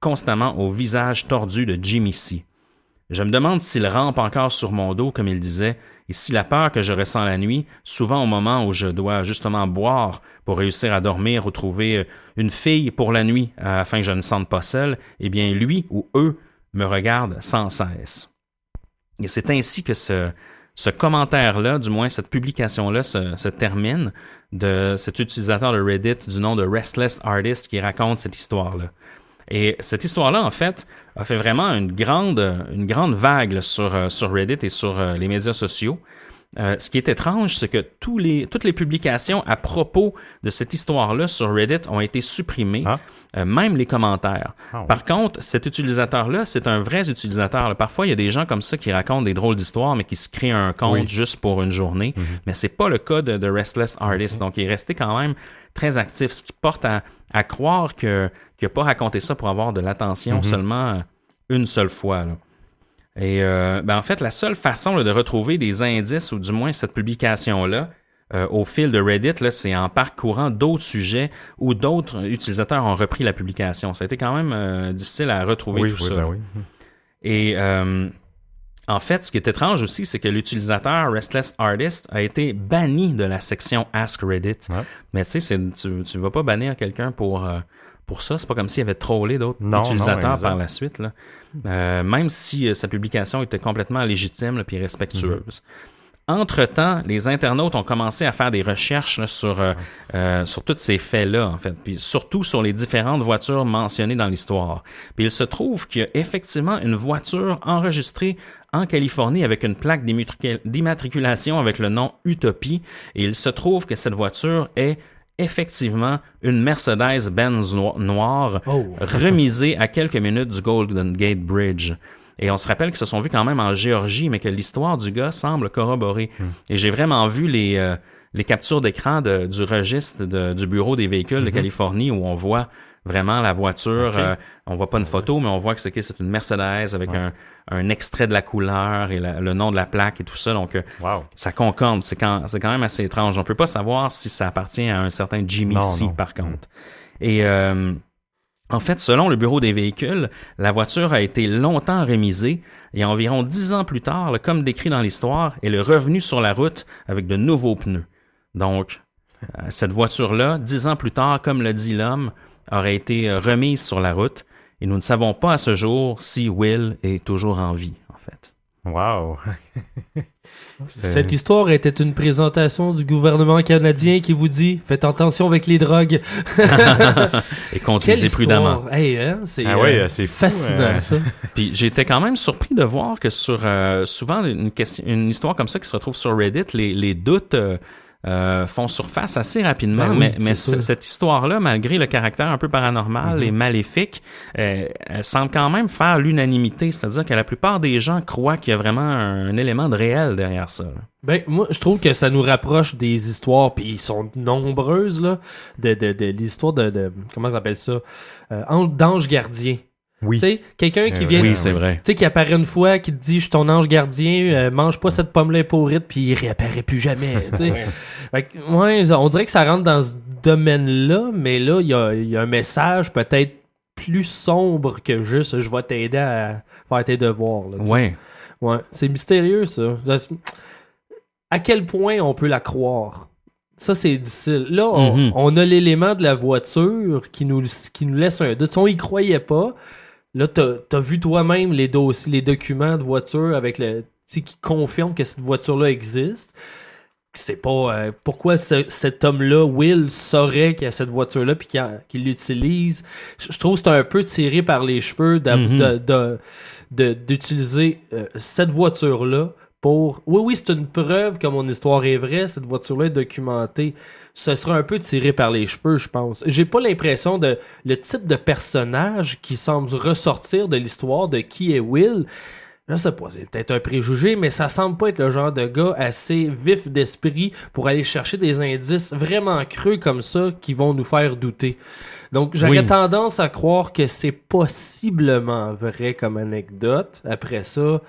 constamment au visage tordu de Jimmy C. Je me demande s'il rampe encore sur mon dos, comme il disait, et si la peur que je ressens la nuit, souvent au moment où je dois justement boire pour réussir à dormir ou trouver euh, une fille pour la nuit afin que je ne sente pas seul, eh bien lui ou eux me regardent sans cesse. Et c'est ainsi que ce, ce commentaire-là, du moins cette publication-là, se, se, termine de cet utilisateur de Reddit du nom de Restless Artist qui raconte cette histoire-là. Et cette histoire-là, en fait, a fait vraiment une grande, une grande vague sur, euh, sur Reddit et sur euh, les médias sociaux. Euh, ce qui est étrange, c'est que tous les, toutes les publications à propos de cette histoire-là sur Reddit ont été supprimées, ah. euh, même les commentaires. Ah Par contre, cet utilisateur-là, c'est un vrai utilisateur. Parfois, il y a des gens comme ça qui racontent des drôles d'histoires, mais qui se créent un compte juste pour une journée. Mm-hmm. Mais c'est pas le cas de, de Restless Artist. Donc, il est resté quand même très actif, ce qui porte à, à croire que qu'il n'a pas raconté ça pour avoir de l'attention mm-hmm. seulement une seule fois. Là. Et euh, ben en fait, la seule façon de retrouver des indices, ou du moins cette publication-là, euh, au fil de Reddit, c'est en parcourant d'autres sujets où d'autres utilisateurs ont repris la publication. Ça a été quand même euh, difficile à retrouver tout ça. Ben oui. Et en fait, ce qui est étrange aussi, c'est que l'utilisateur Restless Artist a été banni de la section Ask Reddit. Mais tu sais, tu ne vas pas bannir quelqu'un pour pour ça. C'est pas comme s'il avait trollé d'autres utilisateurs par la suite. Là. Euh, même si euh, sa publication était complètement légitime et respectueuse. Entre-temps, les internautes ont commencé à faire des recherches sur, euh, sur tous ces faits-là, en fait, puis surtout sur les différentes voitures mentionnées dans l'histoire. Puis il se trouve qu'il y a effectivement une voiture enregistrée en Californie avec une plaque d'immatriculation avec le nom Utopie, et il se trouve que cette voiture est effectivement une Mercedes-Benz noire oh. remisée à quelques minutes du Golden Gate Bridge. Et on se rappelle qu'ils se sont vus quand même en Géorgie, mais que l'histoire du gars semble corroborer. Hmm. Et j'ai vraiment vu les, euh, les captures d'écran du registre du bureau des véhicules de hmm. Californie où on voit vraiment la voiture. Ok. euh, on voit pas une photo, mais on voit que c'est c'est une Mercedes avec Ouais. un, un extrait de la couleur et la- le nom de la plaque et tout ça. Donc, euh, Wow. ça concorde. C'est quand, c'est quand même assez étrange. On peut pas savoir si ça appartient à un certain Jimmy Non, C, non. par contre. Et euh, en fait, selon le bureau des véhicules, la voiture a été longtemps rémisée et environ dix ans plus tard, comme décrit dans l'histoire, elle est revenue sur la route avec de nouveaux pneus. Donc, euh, cette voiture-là, dix ans plus tard, comme le dit l'homme, aurait été euh, remise sur la route et nous ne savons pas à ce jour si Will est toujours en vie, en fait. Wow. Cette histoire était une présentation du gouvernement canadien qui vous dit faites attention avec les drogues. Et conduisez prudemment. Hey, hein, c'est Ah euh, ouais, c'est fou, fascinant euh. ça. Puis j'étais quand même surpris de voir que sur euh, souvent une question, une histoire comme ça qui se retrouve sur Reddit, les, les doutes euh, font surface assez rapidement. Ben oui, mais cette histoire-là, malgré le caractère un peu paranormal Mm-hmm. et maléfique, euh, elle semble quand même faire l'unanimité. C'est-à-dire que la plupart des gens croient qu'il y a vraiment un, élément de réel derrière ça. là. Ben, moi, je trouve que ça nous rapproche des histoires, puis ils sont nombreuses, là, de, de, de l'histoire de, de, comment on appelle ça, euh, ange- d'ange gardien. Oui. Quelqu'un qui Euh, vient, Oui, c'est vrai. tu sais, qui apparaît une fois, qui te dit, je suis ton ange gardien, euh, mange pas cette pomme-là pourrite, puis il réapparaît plus jamais. Fait que, ouais, on dirait que ça rentre dans ce domaine-là, mais là, il y a, il y a un message peut-être plus sombre que juste, je vais t'aider à faire tes devoirs, là. Ouais. Ouais, c'est mystérieux ça. À quel point on peut la croire? Ça, c'est difficile. Là, on, Mhm. on a l'élément de la voiture qui nous, qui nous laisse un doute. Si on y croyait pas, là, t'as as vu toi-même les dossiers, les documents de voiture avec le, qui confirment que cette voiture-là existe. C'est pas euh, pourquoi ce- cet homme-là, Will, saurait qu'il y a cette voiture-là puis qu'il l'utilise? Je trouve que c'est un peu tiré par les cheveux Mhm. de- d'utiliser euh, cette voiture-là pour. Oui, oui, c'est une preuve que mon histoire est vraie, cette voiture-là est documentée. Ce sera un peu tiré par les cheveux, je pense. J'ai pas l'impression de le type de personnage qui semble ressortir de l'histoire de qui est Will. Je sais pas, c'est peut-être un préjugé, mais ça semble pas être le genre de gars assez vif d'esprit pour aller chercher des indices vraiment creux comme ça qui vont nous faire douter. Donc j'aurais Oui. tendance à croire que c'est possiblement vrai comme anecdote. Après ça,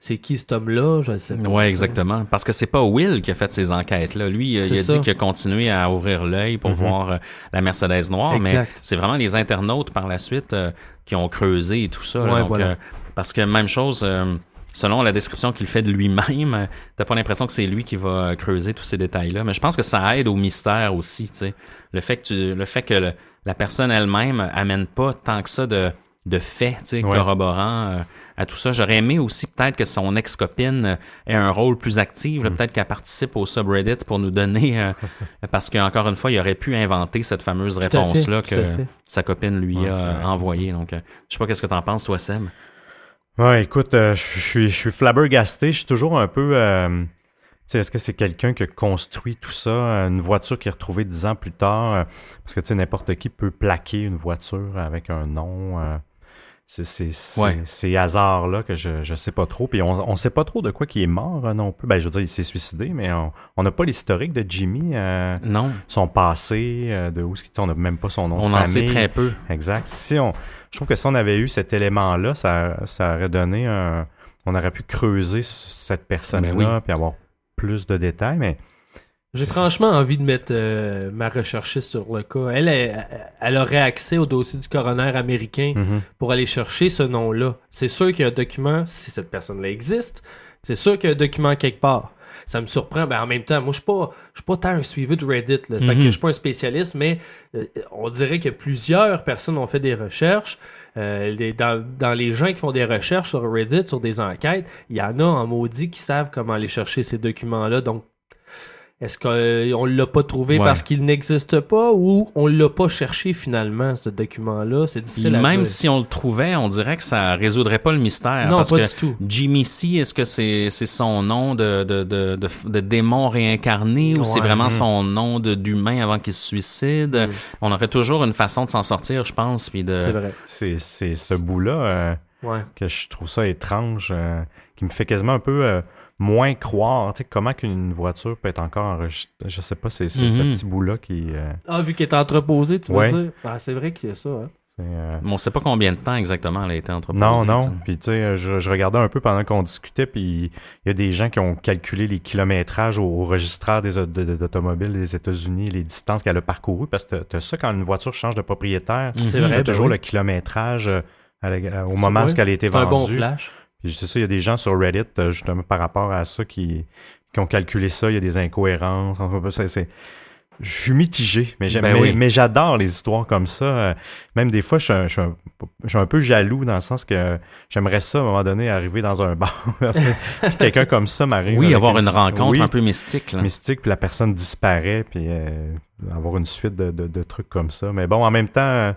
c'est qui cet homme-là? Je sais pas. Ouais, exactement. Parce que c'est pas Will qui a fait ces enquêtes-là. Lui, euh, il a ça. dit qu'il a continué à ouvrir l'œil pour Mhm. voir euh, la Mercedes noire, mais c'est vraiment les internautes par la suite euh, qui ont creusé et tout ça. là. Ouais, Donc, voilà. euh, parce que même chose, euh, selon la description qu'il fait de lui-même, euh, t'as pas l'impression que c'est lui qui va creuser tous ces détails-là. Mais je pense que ça aide au mystère aussi, tu sais. Le fait que tu, le fait que le- la personne elle-même amène pas tant que ça de de faits, tu sais, Ouais. corroborants euh, à tout ça. J'aurais aimé aussi peut-être que son ex-copine ait un rôle plus actif, Mm. peut-être qu'elle participe au subreddit pour nous donner, euh, parce qu'encore une fois, il aurait pu inventer cette fameuse réponse-là que sa copine lui Ouais, a envoyée. Donc, je sais pas qu'est-ce que t'en penses, toi, Sam. Ouais, écoute, euh, je suis, je suis flabbergasté. Je suis toujours un peu. euh, tu sais, est-ce que c'est quelqu'un qui a construit tout ça, euh, une voiture qui est retrouvée dix ans plus tard? Parce que tu sais, n'importe qui peut plaquer une voiture avec un nom. C'est c'est c'est- Ouais. ces hasards-là que je je sais pas trop. Puis on on sait pas trop de quoi qui est mort euh, non plus. Ben je veux dire, il s'est suicidé, mais on n'a pas l'historique de Jimmy, euh, Non, son passé, euh, de où ce qu'il on n'a même pas son nom on de en sait très peu. Exact. Si on, je trouve que si on avait eu cet élément-là, ça, ça aurait donné un, on aurait pu creuser cette personne-là Ben oui. puis avoir plus de détails. Mais J'ai franchement envie de mettre euh, ma recherchiste sur le cas. Elle, elle, elle aurait accès au dossier du coroner américain Mhm. pour aller chercher ce nom-là. C'est sûr qu'il y a un document, si cette personne-là existe, c'est sûr qu'il y a un document quelque part. Ça me surprend, ben en même temps, moi je suis pas, je suis pas tant un suivi de Reddit, là. Fait que je suis pas un spécialiste, mais euh, on dirait que plusieurs personnes ont fait des recherches. Euh, les- dans, dans les gens qui font des recherches sur Reddit, sur des enquêtes, il y en a en maudit qui savent comment aller chercher ces documents-là. Donc, est-ce qu'on l'a pas trouvé Ouais. parce qu'il n'existe pas ou on l'a pas cherché finalement, ce document-là? C'est difficile à Même dire. si on le trouvait, on dirait que ça résoudrait pas le mystère. Non, parce pas que du tout. Jimmy C, est-ce que c'est c'est son nom de, de, de, de, de démon réincarné ou c'est vraiment Mhm. son nom de d'humain avant qu'il se suicide? Mhm. On aurait toujours une façon de s'en sortir, je pense. Puis de... C'est vrai. c'est, c'est ce bout-là euh, Ouais. que je trouve ça étrange, euh, qui me fait quasiment un peu euh, moins croire, tu sais, comment qu'une voiture peut être encore enregistrée? Je sais pas, c'est c'est Mhm. ce petit bout-là qui... euh, Ah, vu qu'elle est entreposée, tu veux Ouais. dire? Ah, c'est vrai qu'il y a ça, hein. euh, On sait pas combien de temps exactement elle a été entreposée. Non, tu non. Puis tu sais, je, je regardais un peu pendant qu'on discutait, puis il y a des gens qui ont calculé les kilométrages au, au registraire des, au- de- de- d'automobiles des États-Unis, les distances qu'elle a parcourues, parce que t'as ça quand une voiture change de propriétaire. C'est Il y vrai, a ben toujours oui. le kilométrage euh, à la- au moment où elle a été C'est un bon vendue. flash. Puis c'est ça, il y a des gens sur Reddit, euh, justement, par rapport à ça, qui, qui ont calculé ça. Il y a des incohérences. Enfin, c'est- c'est- Je suis mitigé, mais, j'aime- Ben mais, oui. mais j'adore les histoires comme ça. Euh, Même des fois, je suis, un, je, suis un, je suis un peu jaloux dans le sens que j'aimerais ça, à un moment donné, arriver dans un bar. puis quelqu'un comme ça m'arrive. Oui, avoir une rencontre oui, un peu mystique. Là. mystique, puis la personne disparaît, puis euh, avoir une suite de, de- de trucs comme ça. Mais bon, en même temps, euh,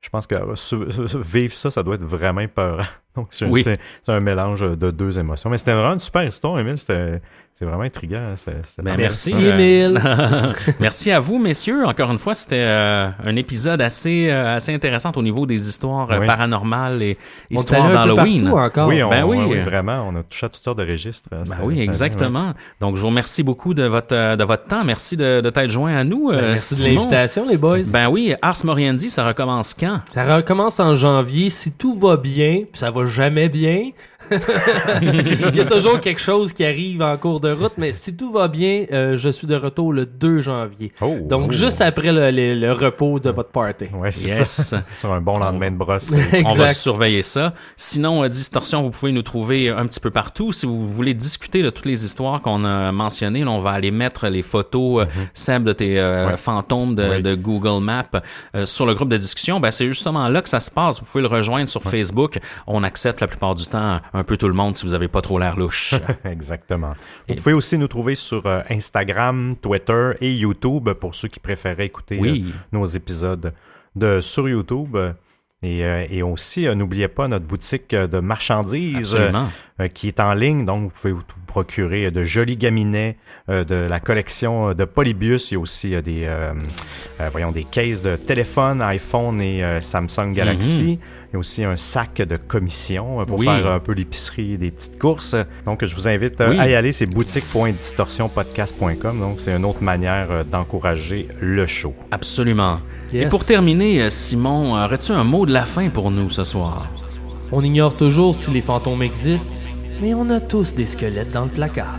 je pense que euh, vivre ça, ça doit être vraiment peurant. Donc, c'est Oui. un mélange de deux émotions. Mais c'était vraiment une super histoire, Emile. C'était c'est vraiment intriguant. C'est- c'est Ben, pas- merci. Merci, euh, Émile. Merci à vous, messieurs. Encore une fois, c'était euh, un épisode assez euh, assez intéressant au niveau des histoires euh, Oui. paranormales et On est histoires d'Halloween. encore. Oui, on, Ben oui. vraiment. On a touché à toutes sortes de registres. Ben Ça- oui, exactement. Donc, je vous remercie beaucoup de votre de votre temps. Merci de, de t'être joint à nous. Ben, euh, merci de l'invitation, les boys. Ben oui, Ars Moriendi, ça recommence quand? Ça recommence en janvier. Si tout va bien, puis ça va jamais bien. Il y a toujours quelque chose qui arrive en cours de route, mais si tout va bien, euh, je suis de retour le 2 janvier. Oh, Donc, oh. juste après le, le- le repos de votre party. Ouais, c'est Yes. ça. Sur un bon lendemain de brosse. On va surveiller ça. Sinon, euh, Distorsion, vous pouvez nous trouver un petit peu partout. Si vous voulez discuter de toutes les histoires qu'on a mentionnées, là, on va aller mettre les photos, euh, Seb, de tes euh. Ouais. fantômes de, Oui. de Google Maps euh, sur le groupe de discussion. Ben, c'est justement là que ça se passe. Vous pouvez le rejoindre sur Facebook. On accepte la plupart du temps un peu tout le monde si vous avez pas trop l'air louche. Exactement. Vous Et- pouvez aussi nous trouver sur euh, Instagram, Twitter et YouTube pour ceux qui préféraient écouter Oui. euh, nos épisodes de sur YouTube. Et, euh, et aussi, euh, n'oubliez pas notre boutique euh, de marchandises euh, euh, qui est en ligne. Donc, vous pouvez vous procurer de jolis gaminets euh, de la collection de Polybius. Il y a aussi des, voyons, des cases de téléphone, iPhone et Samsung Galaxy. Il y a aussi un sac de commission pour Oui. faire un peu l'épicerie des petites courses. Donc, je vous invite Oui. à y aller. C'est boutique.distorsionpodcast.com. Donc, c'est une autre manière d'encourager le show. Absolument. Et pour terminer, euh, Simon, aurais-tu un mot de la fin pour nous ce soir? On ignore toujours si les fantômes existent, mais on a tous des squelettes dans le placard.